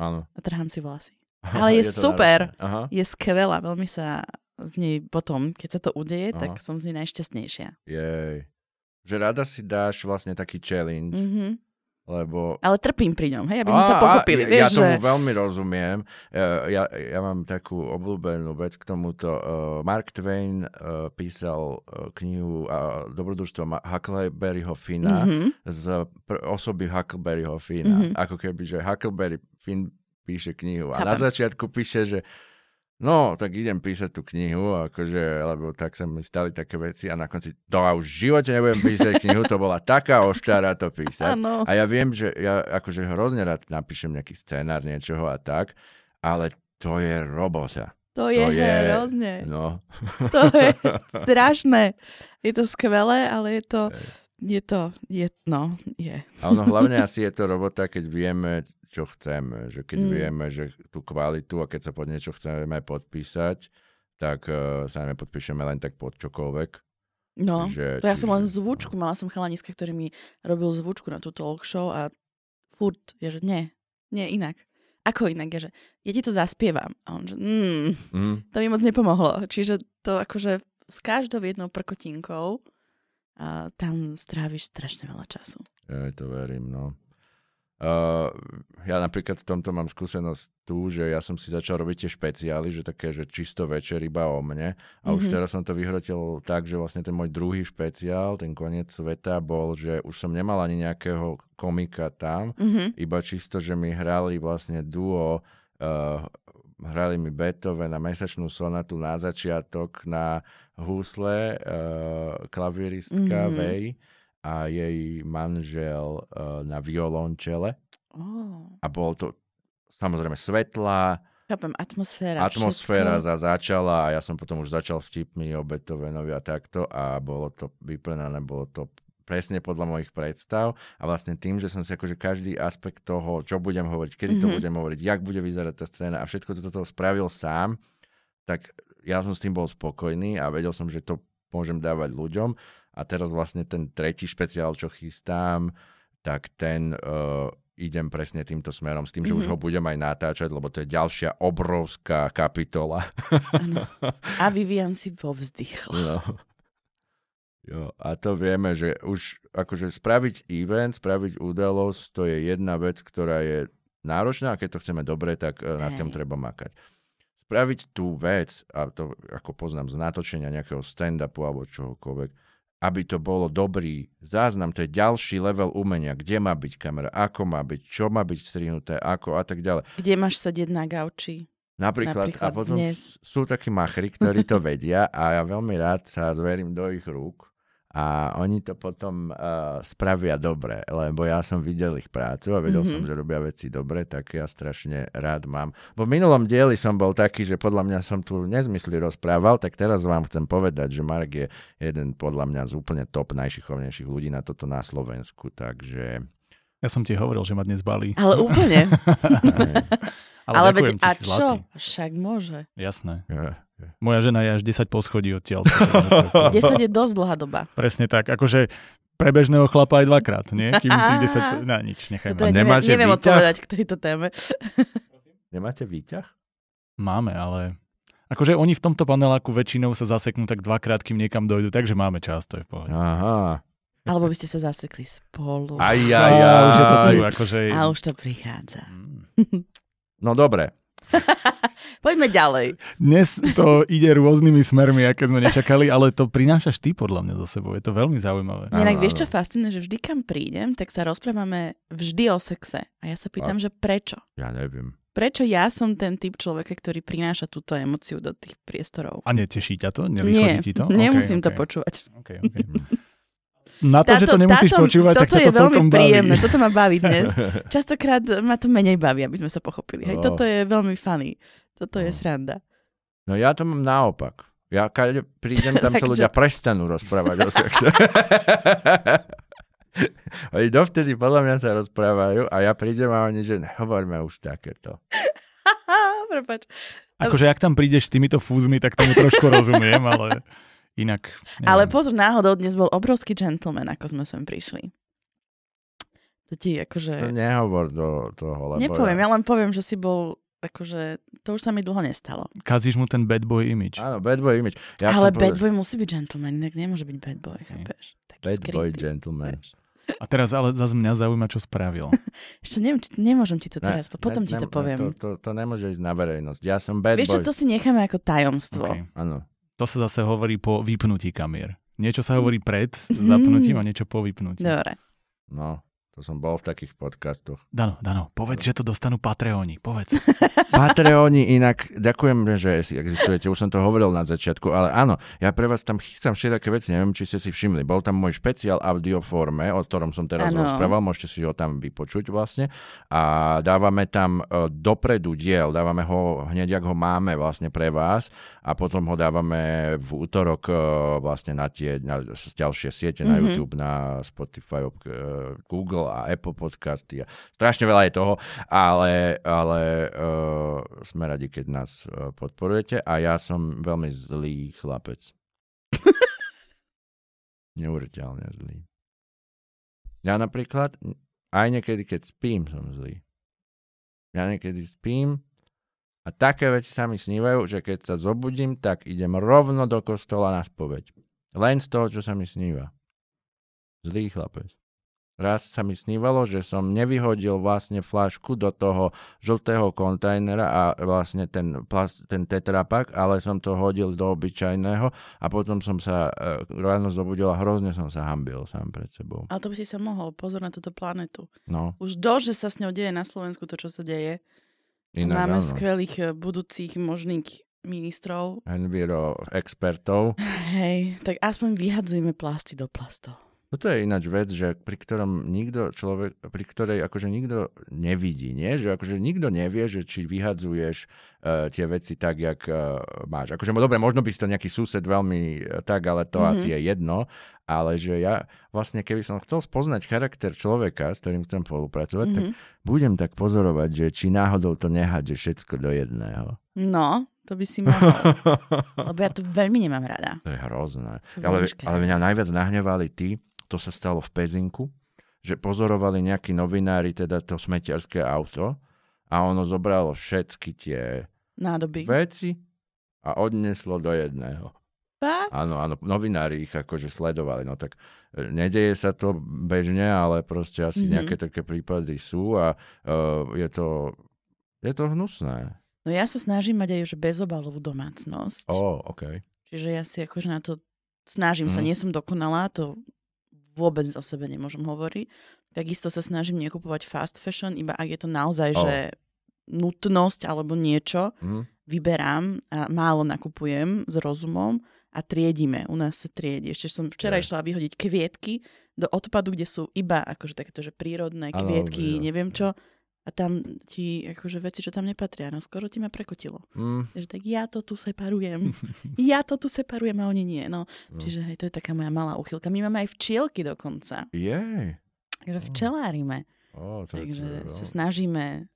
Áno. A trhám si vlasy. Ale je to super. Aha. Je skvelá, veľmi sa z nej potom, keď sa to udeje, Aha. tak som z nej najšťastnejšia. Jej. Že rada si dáš vlastne taký challenge, Mhm. lebo... Ale trpím pri ňom, hej, aby sme sa Á, pochopili. á, vieš, ja tomu že... veľmi rozumiem. Ja, ja, ja mám takú obľúbenú vec k tomuto. Mark Twain písal knihu Dobrodružstvo Ma- Huckleberryho Fina Mhm. z pr- osoby Huckleberryho Fina. Mhm. Ako keby, že Huckleberry Finn píše knihu a na Chápem. začiatku píše, že no, tak idem písať tú knihu, akože, lebo tak sa mi stali také veci a na konci, to ja už v živote nebudem písať knihu, to bola taká oštára to písať. Áno. A ja viem, že ja akože hrozne rád napíšem nejaký scenár niečoho a tak, ale to je robota. To je, to je- hrozne. No. To je strašné. Je to skvelé, ale je to, je to, je, no, je. A ono hlavne asi je to robota, keď vieme, čo chceme. Že keď Mm. vieme, že tú kvalitu a keď sa pod niečo chceme podpísať, tak uh, sa nepodpíšeme len tak pod čokoľvek. No, Že- to ja som len čiže- zvučku, mala som chalaniska, ktorý mi robil zvučku na tú talk show a furt je, že nie, nie inak. Ako inak je, že ja ti to zaspievam. A on, že mm, Mm, to mi moc nepomohlo. Čiže to akože s každou jednou prkotinkou a tam stráviš strašne veľa času. ja to verím, no. Uh, ja napríklad v tomto mám skúsenosť tu, že ja som si začal robiť tie špeciály, že také, že čisto večer iba o mne. A už Mhm. teraz som to vyhrotil tak, že vlastne ten môj druhý špeciál, ten koniec sveta, bol, že už som nemal ani nejakého komika tam, Mhm. iba čisto, že mi hrali vlastne duo, uh, hrali mi Beethoven na mesačnú sonatu na začiatok na husle, uh, klavíristka Mhm. Vej a jej manžel uh, na violončele. Oh. A bolo to samozrejme svetlá, Chápem, atmosféra, atmosféra všetko. za začala a ja som potom už začal vtipmi o Beethovenovi a takto a bolo to vyplnené, bolo to presne podľa mojich predstav a vlastne tým, že som si akože každý aspekt toho, čo budem hovoriť, kedy to Mhm. budem hovoriť, jak bude vyzerať tá scéna a všetko toto spravil sám, tak ja som s tým bol spokojný a vedel som, že to môžem dávať ľuďom a teraz vlastne ten tretí špeciál, čo chystám, tak ten uh, idem presne týmto smerom s tým, že už Mhm. ho budem aj natáčať, lebo to je ďalšia obrovská kapitola. A Vivian si povzdychla. No. Jo, a to vieme, že už akože spraviť event, spraviť udalosť, to je jedna vec, ktorá je náročná a keď to chceme dobre, tak eh, nad tým Hej. treba makať. Spraviť tú vec, a to ako poznám z natočenia nejakého stand-upu alebo čohokoľvek, aby to bolo dobrý záznam, to je ďalší level umenia, kde má byť kamera, ako má byť, čo má byť strihnuté, ako a tak ďalej. Kde máš sedieť na gauči? Napríklad, Napríklad a potom dnes. sú takí machri, ktorí to vedia a ja veľmi rád sa zverím do ich rúk a oni to potom uh, spravia dobre, lebo ja som videl ich prácu a vedel Mhm. som, že robia veci dobre, tak ja strašne rád mám. Bo v minulom dieli som bol taký, že podľa mňa som tu nezmysly rozprával, tak teraz vám chcem povedať, že Marek je jeden podľa mňa z úplne top najšikovnejších ľudí na toto na Slovensku, takže... Ja som ti hovoril, že ma dnes balí. Ale úplne. Ale, Ale ďakujem veď, a si čo? zlatý. Však môže. Jasné. Je, Moja žena je až 10 poschodí odtiaľ. 10 je dosť dlhá doba. Presne tak. Akože pre bežného chlapa aj dvakrát, nie? Kým tých 10... Na nič, nechajme. Neviem, nemáte neviem výťah? odpovedať k tejto téme. Nemáte výťah? Máme, ale... Akože oni v tomto paneláku väčšinou sa zaseknú tak dvakrát, kým niekam dojdu, takže máme čas, to je v pohode. Aha. Alebo by ste sa zasekli spolu. Aj, aj, aj. už je to tu, akože... A už to prichádza. Mm. No dobre. Poďme ďalej. Dnes to ide rôznymi smermi, aké sme nečakali, ale to prinášaš ty podľa mňa za sebou. Je to veľmi zaujímavé. Inak vieš, čo fascinuje, že vždy kam prídem, tak sa rozprávame vždy o sexe. A ja sa pýtam, že prečo? Ja neviem. Prečo ja som ten typ človeka, ktorý prináša túto emociu do tých priestorov? A neteší ťa to? Nie, Nelichodí ti to? nemusím Ok, to ok. počúvať. Okay, okay. Na to, že to nemusíš táto, počúvať, tak toto je to celkom veľmi príjemné, baví. toto ma baví dnes. Častokrát ma to menej baví, aby sme sa pochopili. Hej, No. toto je veľmi funny. Toto je No. sranda. No ja to mám naopak. Ja keď prídem, tam sa ľudia prestanú rozprávať o sexe. Oni dovtedy podľa mňa sa rozprávajú a ja prídem a oni, že hovoríme už takéto. Prepač. Akože ak tam prídeš s týmito fúzmi, tak tomu trošku rozumiem, ale inak... Neviem. Ale pozor, náhodou dnes bol obrovský gentleman, ako sme sem prišli. To ti To akože... nehovor do toho, lebo Nepoviem, ja... ja len poviem, že si bol akože... To už sa mi dlho nestalo. Kazíš mu ten bad boy image. Áno, bad boy image. Ja Ale bad povedať, boy musí byť gentleman, inak nemôže byť bad boy, chápeš? Taký Bad boy skrytý. gentleman. Vieš. A teraz ale zase mňa zaujíma, čo spravil. Ešte neviem, či, nemôžem ti to Ne, teraz, potom ne- ti to ne- poviem. To, to, to nemôže ísť na verejnosť. Ja som bad Vieš boy. to si necháme ako tajomstvo. Okay. Áno. To sa zase hovorí po vypnutí kamier. Niečo sa hovorí pred zapnutím a niečo po vypnutí. Dobre. No, to som bol v takých podcastoch. Dano, Dano, povedz, že to dostanú Patreoni. Povedz. Patreoni inak, ďakujem, že si existujete, už som to hovoril na začiatku, ale áno, ja pre vás tam chystám všetké veci, neviem, či ste si všimli. Bol tam môj špeciál audioforme, o ktorom som teraz rozprával, môžete si ho tam vypočuť vlastne. A dávame tam e, dopredu diel, dávame ho hneď, ak ho máme vlastne pre vás a potom ho dávame v útorok e, vlastne na tie na ďalšie siete, na Mhm. YouTube, na Spotify, e, Google a Apple podcasty a strašne veľa je toho, ale, ale uh, sme radi, keď nás uh, podporujete a ja som veľmi zlý chlapec. Neuveriteľne zlý. Ja napríklad aj niekedy, keď spím, som zlý. Ja niekedy spím a také veci sa mi snívajú, že keď sa zobudím, tak idem rovno do kostola na spoveď. Len z toho, čo sa mi sníva. Zlý chlapec. Raz sa mi snívalo, že som nevyhodil vlastne flašku do toho žltého kontajnera a vlastne ten, plast, ten tetrapak, ale som to hodil do obyčajného a potom som sa uh, ráno zobudil a hrozne som sa hambil sám pred sebou. Ale to by si sa mohol, pozor na túto planetu. No, Už dosť, že sa s ňou deje na Slovensku to, čo sa deje. inak Máme áno. skvelých eh, budúcich možných ministrov. Enviro expertov. Hej, tak aspoň vyhadzujeme plasty do plastov. Toto je ináč vec, že pri ktorom nikto človek, pri ktorej akože nikto nevidí, nie? Že akože nikto nevie, že či vyhadzuješ uh, tie veci tak, jak uh, máš. Akože dobre, možno by si to nejaký sused veľmi uh, tak, ale to Mhm. mm-hmm. asi je jedno. Ale že ja vlastne, keby som chcel spoznať charakter človeka, s ktorým chcem spolupracovať, mm-hmm. tak Mhm. budem tak pozorovať, že či náhodou to nehádže všetko do jedného. No, to by si mohol. Lebo ja to veľmi nemám rada. To je hrozné. To Ale, ale mňa najviac nahnevali tí, to sa stalo v Pezinku, že pozorovali nejakí novinári teda to smetiarské auto a ono zobralo všetky tie Nádoby. veci a odneslo do jedného. Fakt? Áno, áno, novinári ich akože sledovali, no tak e, nedeje sa to bežne, ale proste asi Mhm. mm-hmm. nejaké také prípady sú a uh, je to, je to hnusné. No ja sa snažím mať aj že bezobalovú domácnosť. Ó, oh, OK. Čiže ja si akože na to snažím sa, Mhm. nie som dokonalá, to vôbec o sebe nemôžem hovoriť. Takisto sa snažím nekupovať fast fashion, iba ak je to naozaj, Oh. že nutnosť alebo niečo, Hm? vyberám a málo nakupujem s rozumom a triedime. U nás sa triedi. Ešte som včera Je. išla vyhodiť kvietky do odpadu, kde sú iba akože takéto, že prírodné kvietky, jo, neviem čo. A tam ti akože veci, čo tam nepatria, no skoro ti ma prekotilo. Hm, Takže tak ja to tu separujem. ja to tu separujem a oni nie. No. No. Čiže hej, to je taká moja malá uchylka. My máme aj včielky dokonca. jej. Takže Oh. včelárime. Ó, to, Takže to, sa snažíme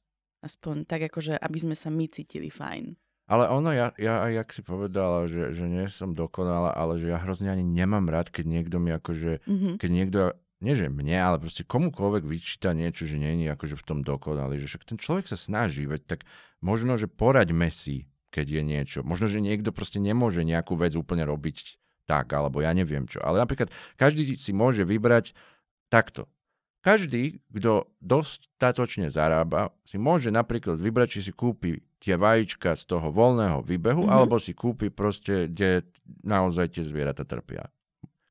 aspoň tak, akože, aby sme sa my cítili fajn. Ale ono, ja, ja aj jak si povedala, že, že nie som dokonalá, ale že ja hrozne ani nemám rád, keď niekto mi akože, Mhm. keď niekto, nie že mne, ale proste komukoľvek vyčíta niečo, že je akože v tom dokonalý, že však ten človek sa snaží, veď tak možno, že poraďme si, keď je niečo. Možno, že niekto proste nemôže nejakú vec úplne robiť tak, alebo ja neviem čo. Ale napríklad každý si môže vybrať takto. Každý, kto dostatočne zarába, si môže napríklad vybrať, či si kúpi tie vajíčka z toho voľného výbehu, Mhm. mm-hmm. alebo si kúpi proste, kde naozaj tie zvieratá trpia.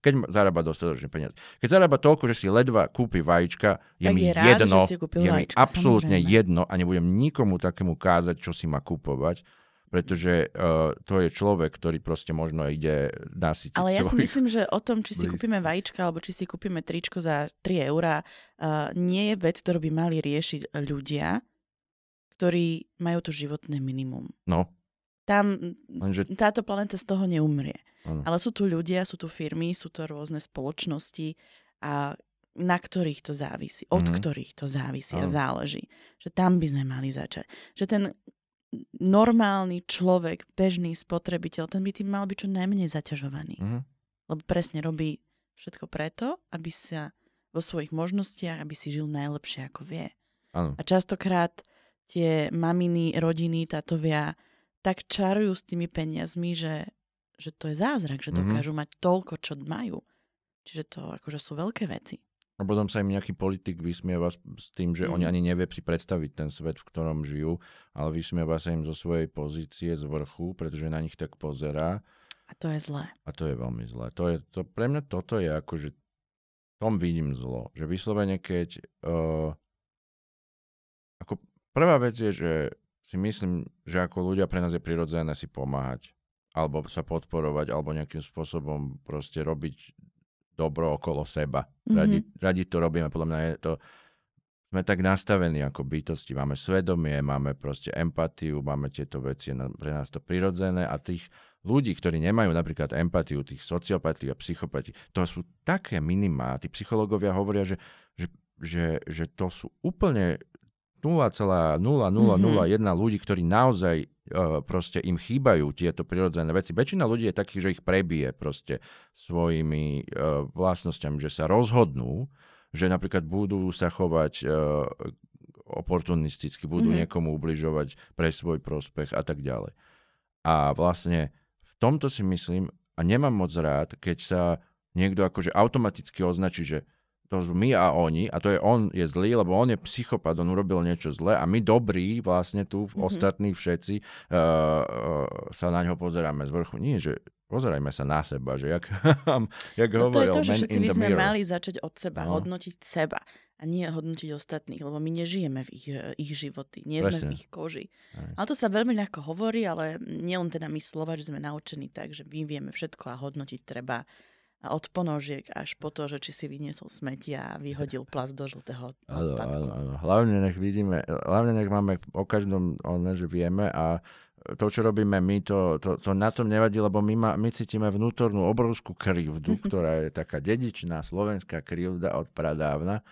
Keď zarába dostatočne peniaze. Keď zarába toľko, že si ledva kúpi vajíčka, je Tak mi je rád, jedno, že si je mi vajíčka, absolútne samozrejme. jedno a nebudem nikomu takému kázať, čo si má kupovať, pretože uh, to je človek, ktorý proste možno ide nasytiť Ale ja si myslím, že o tom, či si blízkych. kúpime vajíčka alebo či si kúpime tričko za 3 eurá, uh, nie je vec, ktorú by mali riešiť ľudia, ktorí majú to životné minimum. No, Tam lenže... táto planeta z toho neumrie. Áno. Ale sú tu ľudia, sú tu firmy, sú to rôzne spoločnosti a na ktorých to závisí, od Mhm. ktorých to závisí a Áno. záleží. Že tam by sme mali začať. Že ten normálny človek, bežný spotrebiteľ, ten by tým mal byť čo najmenej zaťažovaný. Mhm. Lebo presne robí všetko preto, aby sa vo svojich možnostiach, aby si žil najlepšie, ako vie. Áno. A častokrát tie maminy, rodiny, tatovia tak čarujú s tými peniazmi, že, že to je zázrak, že Mhm. dokážu mať toľko, čo majú. Čiže to akože sú veľké veci. A potom sa im nejaký politik vysmieva s, tým, že mm. oni Mhm. ani nevie si predstaviť ten svet, v ktorom žijú, ale vysmieva sa im zo svojej pozície z vrchu, pretože na nich tak pozerá A to je zlé. a to je veľmi zlé. To je, to, pre mňa toto je akože, tom vidím zlo, že vyslovene keď, uh, ako prvá vec je, že si myslím, že ako ľudia pre nás je prirodzené si pomáhať, alebo sa podporovať, alebo nejakým spôsobom proste robiť dobro okolo seba. Mhm. Radi, radi to robíme, podľa mňa je to, sme tak nastavení ako bytosti, máme svedomie, máme proste empatiu, máme tieto veci, pre nás to prirodzené a tých ľudí, ktorí nemajú napríklad empatiu, tých sociopatí a psychopatí, to sú také minimá. Tí psychológovia hovoria, že, že, že, že to sú úplne 0,0001 ľudí, ktorí naozaj uh, proste im chýbajú tieto prirodzené veci. Väčšina ľudí je takých, že ich prebije proste svojimi uh, vlastnosťami, že sa rozhodnú, že napríklad budú sa chovať uh, oportunisticky, budú mm-hmm. niekomu ubližovať pre svoj prospech a tak ďalej. A vlastne v tomto si myslím, a nemám moc rád, keď sa niekto akože automaticky označí, že to sú my a oni, a to je on je zlý, lebo on je psychopat, on urobil niečo zlé a my dobrí vlastne tu, mm-hmm. ostatní všetci, uh, uh, sa na ňo pozeráme z vrchu. Nie, že pozerajme sa na seba, že jak, jak no hovoril, to je to, že všetci by sme mirror. mali začať od seba, no. hodnotiť seba a nie hodnotiť ostatných, lebo my nežijeme v ich, ich životy, nie Presne. sme v ich koži. Aj. Ale to sa veľmi ľahko hovorí, ale nielen teda my slova, že sme naučení tak, že my vieme všetko a hodnotiť treba a od ponožiek až po to, že či si vyniesol smeti a vyhodil plast do žltého áno, áno, áno. Hlavne nech vidíme, hlavne nech máme o každom, one, že vieme a to, čo robíme my, to, to, to na tom nevadí, lebo my, ma, my cítime vnútornú obrovskú krivdu, ktorá je taká dedičná slovenská krivda od pradávna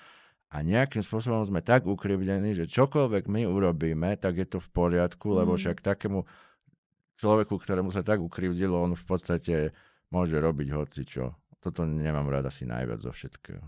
a nejakým spôsobom sme tak ukrivdení, že čokoľvek my urobíme, tak je to v poriadku, lebo mhm. však takému človeku, ktorému sa tak ukrivdilo, on už v podstate môže robiť hoci čo toto nemám rád asi najviac zo všetkého.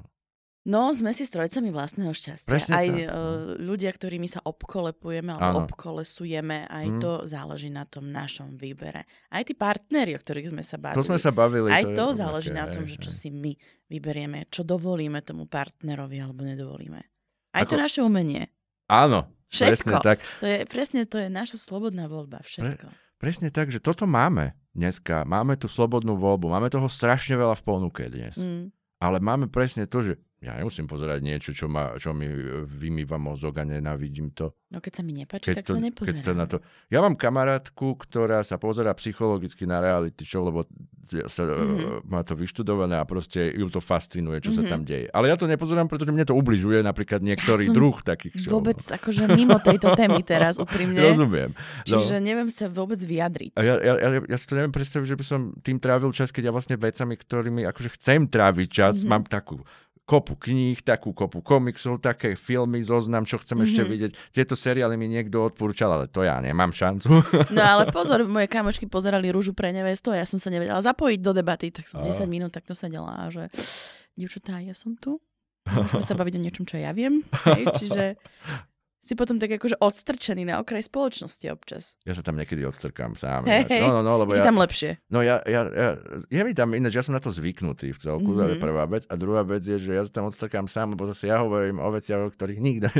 No, sme si strojcami vlastného šťastia. Presne aj tak, no. ľudia, ktorými sa obkolepujeme alebo ano. obkolesujeme, aj mm. to záleží na tom našom výbere. Aj tí partneri, o ktorých sme sa bavili. To sme sa bavili. Aj to, to záleží na tom, že čo si my vyberieme, čo dovolíme tomu partnerovi alebo nedovolíme. Aj Ako... to naše umenie. Áno, Všetko. presne tak. To je, presne to je naša slobodná voľba, všetko. Pre, presne tak, že toto máme dneska. Máme tu slobodnú voľbu, máme toho strašne veľa v ponuke dnes. Mm. Ale máme presne to, že ja nemusím pozerať niečo, čo, ma, čo mi vymýva mozog a nenávidím to. No keď sa mi nepáči, tak to, sa nepozerám. Keď sa na to... Ja mám kamarátku, ktorá sa pozera psychologicky na reality show, lebo sa, mm-hmm. má to vyštudované a proste ju to fascinuje, čo mm-hmm. sa tam deje. Ale ja to nepozerám, pretože mne to ubližuje napríklad niektorý ja druh takých show. Vôbec akože mimo tejto témy teraz úprimne. Rozumiem. No. Čiže neviem sa vôbec vyjadriť. Ja, ja, ja, ja si to neviem predstaviť, že by som tým trávil čas, keď ja vlastne vecami, ktorými akože chcem tráviť čas, mm-hmm. mám takú kopu kníh, takú kopu komiksov, také filmy, zoznam, čo chcem mm-hmm. ešte mhm. vidieť. Tieto seriály mi niekto odporúčal, ale to ja nemám šancu. No ale pozor, moje kamošky pozerali Rúžu pre nevestu a ja som sa nevedela zapojiť do debaty, tak som a... 10 minút takto sedela a že dievčatá, ja som tu. Môžeme sa baviť o niečom, čo ja viem. Hej, čiže si potom tak akože odstrčený na okraj spoločnosti občas. Ja sa tam niekedy odstrkám sám. Hey, no, no, no, lebo ja, tam lepšie. No ja, ja, ja, ja mi tam ináč, ja som na to zvyknutý v celku, mm-hmm. to je mhm. prvá vec. A druhá vec je, že ja sa tam odstrkám sám, lebo zase ja hovorím o veciach, o ktorých nikto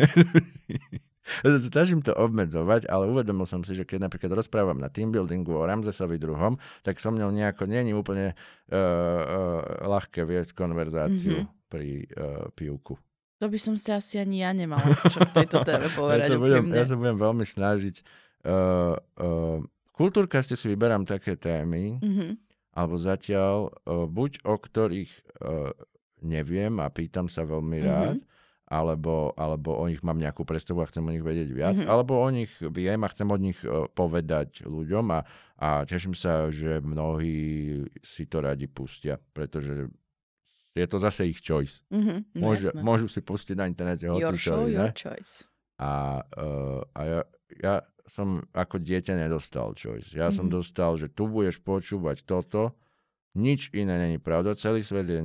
Snažím to obmedzovať, ale uvedomil som si, že keď napríklad rozprávam na team buildingu o Ramzesovi druhom, tak som mnou nejako není úplne uh, uh, ľahké viesť konverzáciu mm-hmm. pri uh, pivku. To by som si asi ani ja nemala čo k tejto téme povedať. ja, sa budem, ja sa budem veľmi snažiť. Uh, uh, kultúrka ste si vyberám také témy, mm-hmm. alebo zatiaľ uh, buď o ktorých uh, neviem a pýtam sa veľmi rád, mm-hmm. alebo, alebo o nich mám nejakú predstavu a chcem o nich vedieť viac, mm-hmm. alebo o nich viem a chcem od nich uh, povedať ľuďom a, a teším sa, že mnohí si to radi pustia, pretože je to zase ich choice. Mm-hmm, no môžu, môžu si pustiť na internete hoci your show, your choice. A, uh, a ja, ja som ako dieťa nedostal choice. Ja mm-hmm. som mhm. dostal, že tu budeš počúvať toto, nič iné není pravda, celý svet je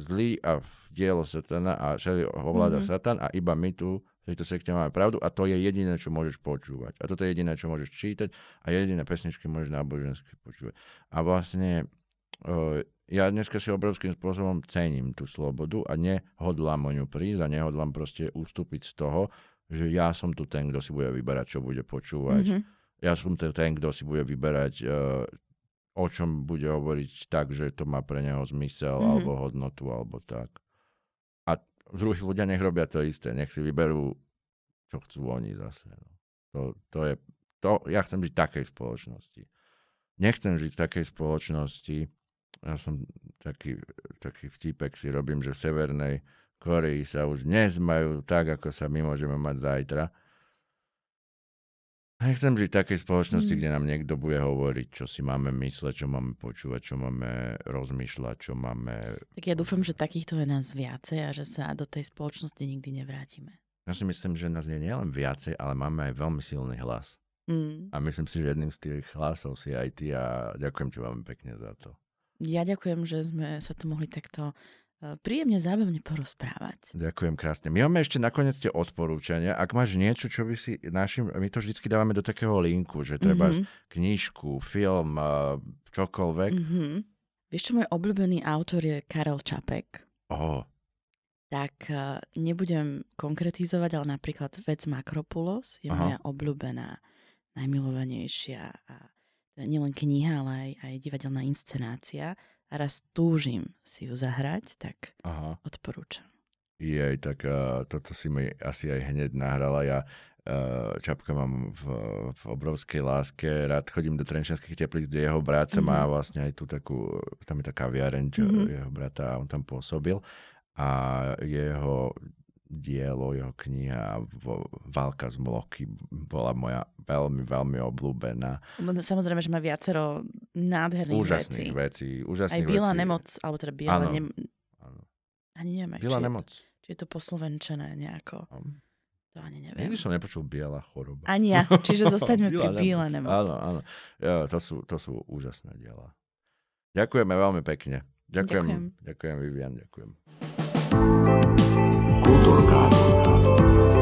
zlý a dielo satana a celý ovláda mm-hmm. satan a iba my tu v tejto sekte máme pravdu a to je jediné, čo môžeš počúvať. A toto je jediné, čo môžeš čítať a jediné pesničky môžeš náboženské počúvať. A vlastne uh, ja dneska si obrovským spôsobom cením tú slobodu a nehodlám o ňu prísť a nehodlám proste ustúpiť z toho, že ja som tu ten, kto si bude vyberať, čo bude počúvať. Mm-hmm. Ja som tu ten, kto si bude vyberať, uh, o čom bude hovoriť tak, že to má pre neho zmysel mm-hmm. alebo hodnotu alebo tak. A druhí ľudia nech robia to isté, nech si vyberú, čo chcú oni zase. No. To, to je, to, ja chcem žiť v takej spoločnosti. Nechcem žiť v takej spoločnosti, ja som taký, taký vtipek si robím, že v Severnej Koreji sa už dnes majú tak, ako sa my môžeme mať zajtra. Nechcem žiť v takej spoločnosti, Mm. kde nám niekto bude hovoriť, čo si máme mysleť, čo máme počúvať, čo máme rozmýšľať, čo máme... Tak ja dúfam, že takýchto je nás viacej a že sa do tej spoločnosti nikdy nevrátime. Ja si myslím, že nás je nielen viacej, ale máme aj veľmi silný hlas. Mm. A myslím si, že jedným z tých hlasov si aj ty a ďakujem ti veľmi pekne za to. Ja ďakujem, že sme sa tu mohli takto eh, príjemne, zábavne porozprávať. Ďakujem krásne. My máme ešte nakoniec tie odporúčania. Ak máš niečo, čo by si našim... My to vždycky dávame do takého linku, že treba Mhm. knižku, film, a čokoľvek. Mhm. Vieš čo, môj obľúbený autor je Karel Čapek. Oh, Tak eh, nebudem konkretizovať, ale napríklad vec Makropulos je Aha. moja obľúbená, najmilovanejšia a nielen kniha, ale aj, aj divadelná inscenácia. A raz túžim si ju zahrať, tak aha. odporúčam. Jej, tak uh, toto si mi asi aj hneď nahrala. Ja uh, Čapka mám v, v obrovskej láske. Rád chodím do Trenčianských teplíc, kde jeho brat Mhm. má vlastne aj tú takú, tam je taká kaviareň, čo Mhm. jeho brata, on tam pôsobil. A jeho dielo, jeho kniha Válka z Mloky bola moja veľmi, veľmi obľúbená. Samozrejme, že má viacero nádherných Úžasných vecí. vecí. Úžasných Aj Biela vecí. nemoc, alebo teda Biela Áno. nem... Áno. Ani neviem, Biela či, je, nemoc. či je to poslovenčené nejako. To ani neviem. Nikdy som nepočul biela choroba. Ani ja, čiže zostaňme pri Biela nemoc. Áno, áno. Ja, to, sú, to sú úžasné diela. Ďakujeme veľmi pekne. Ďakujem, Ďakujem. ďakujem Vivian, ďakujem. outorgado Torcado.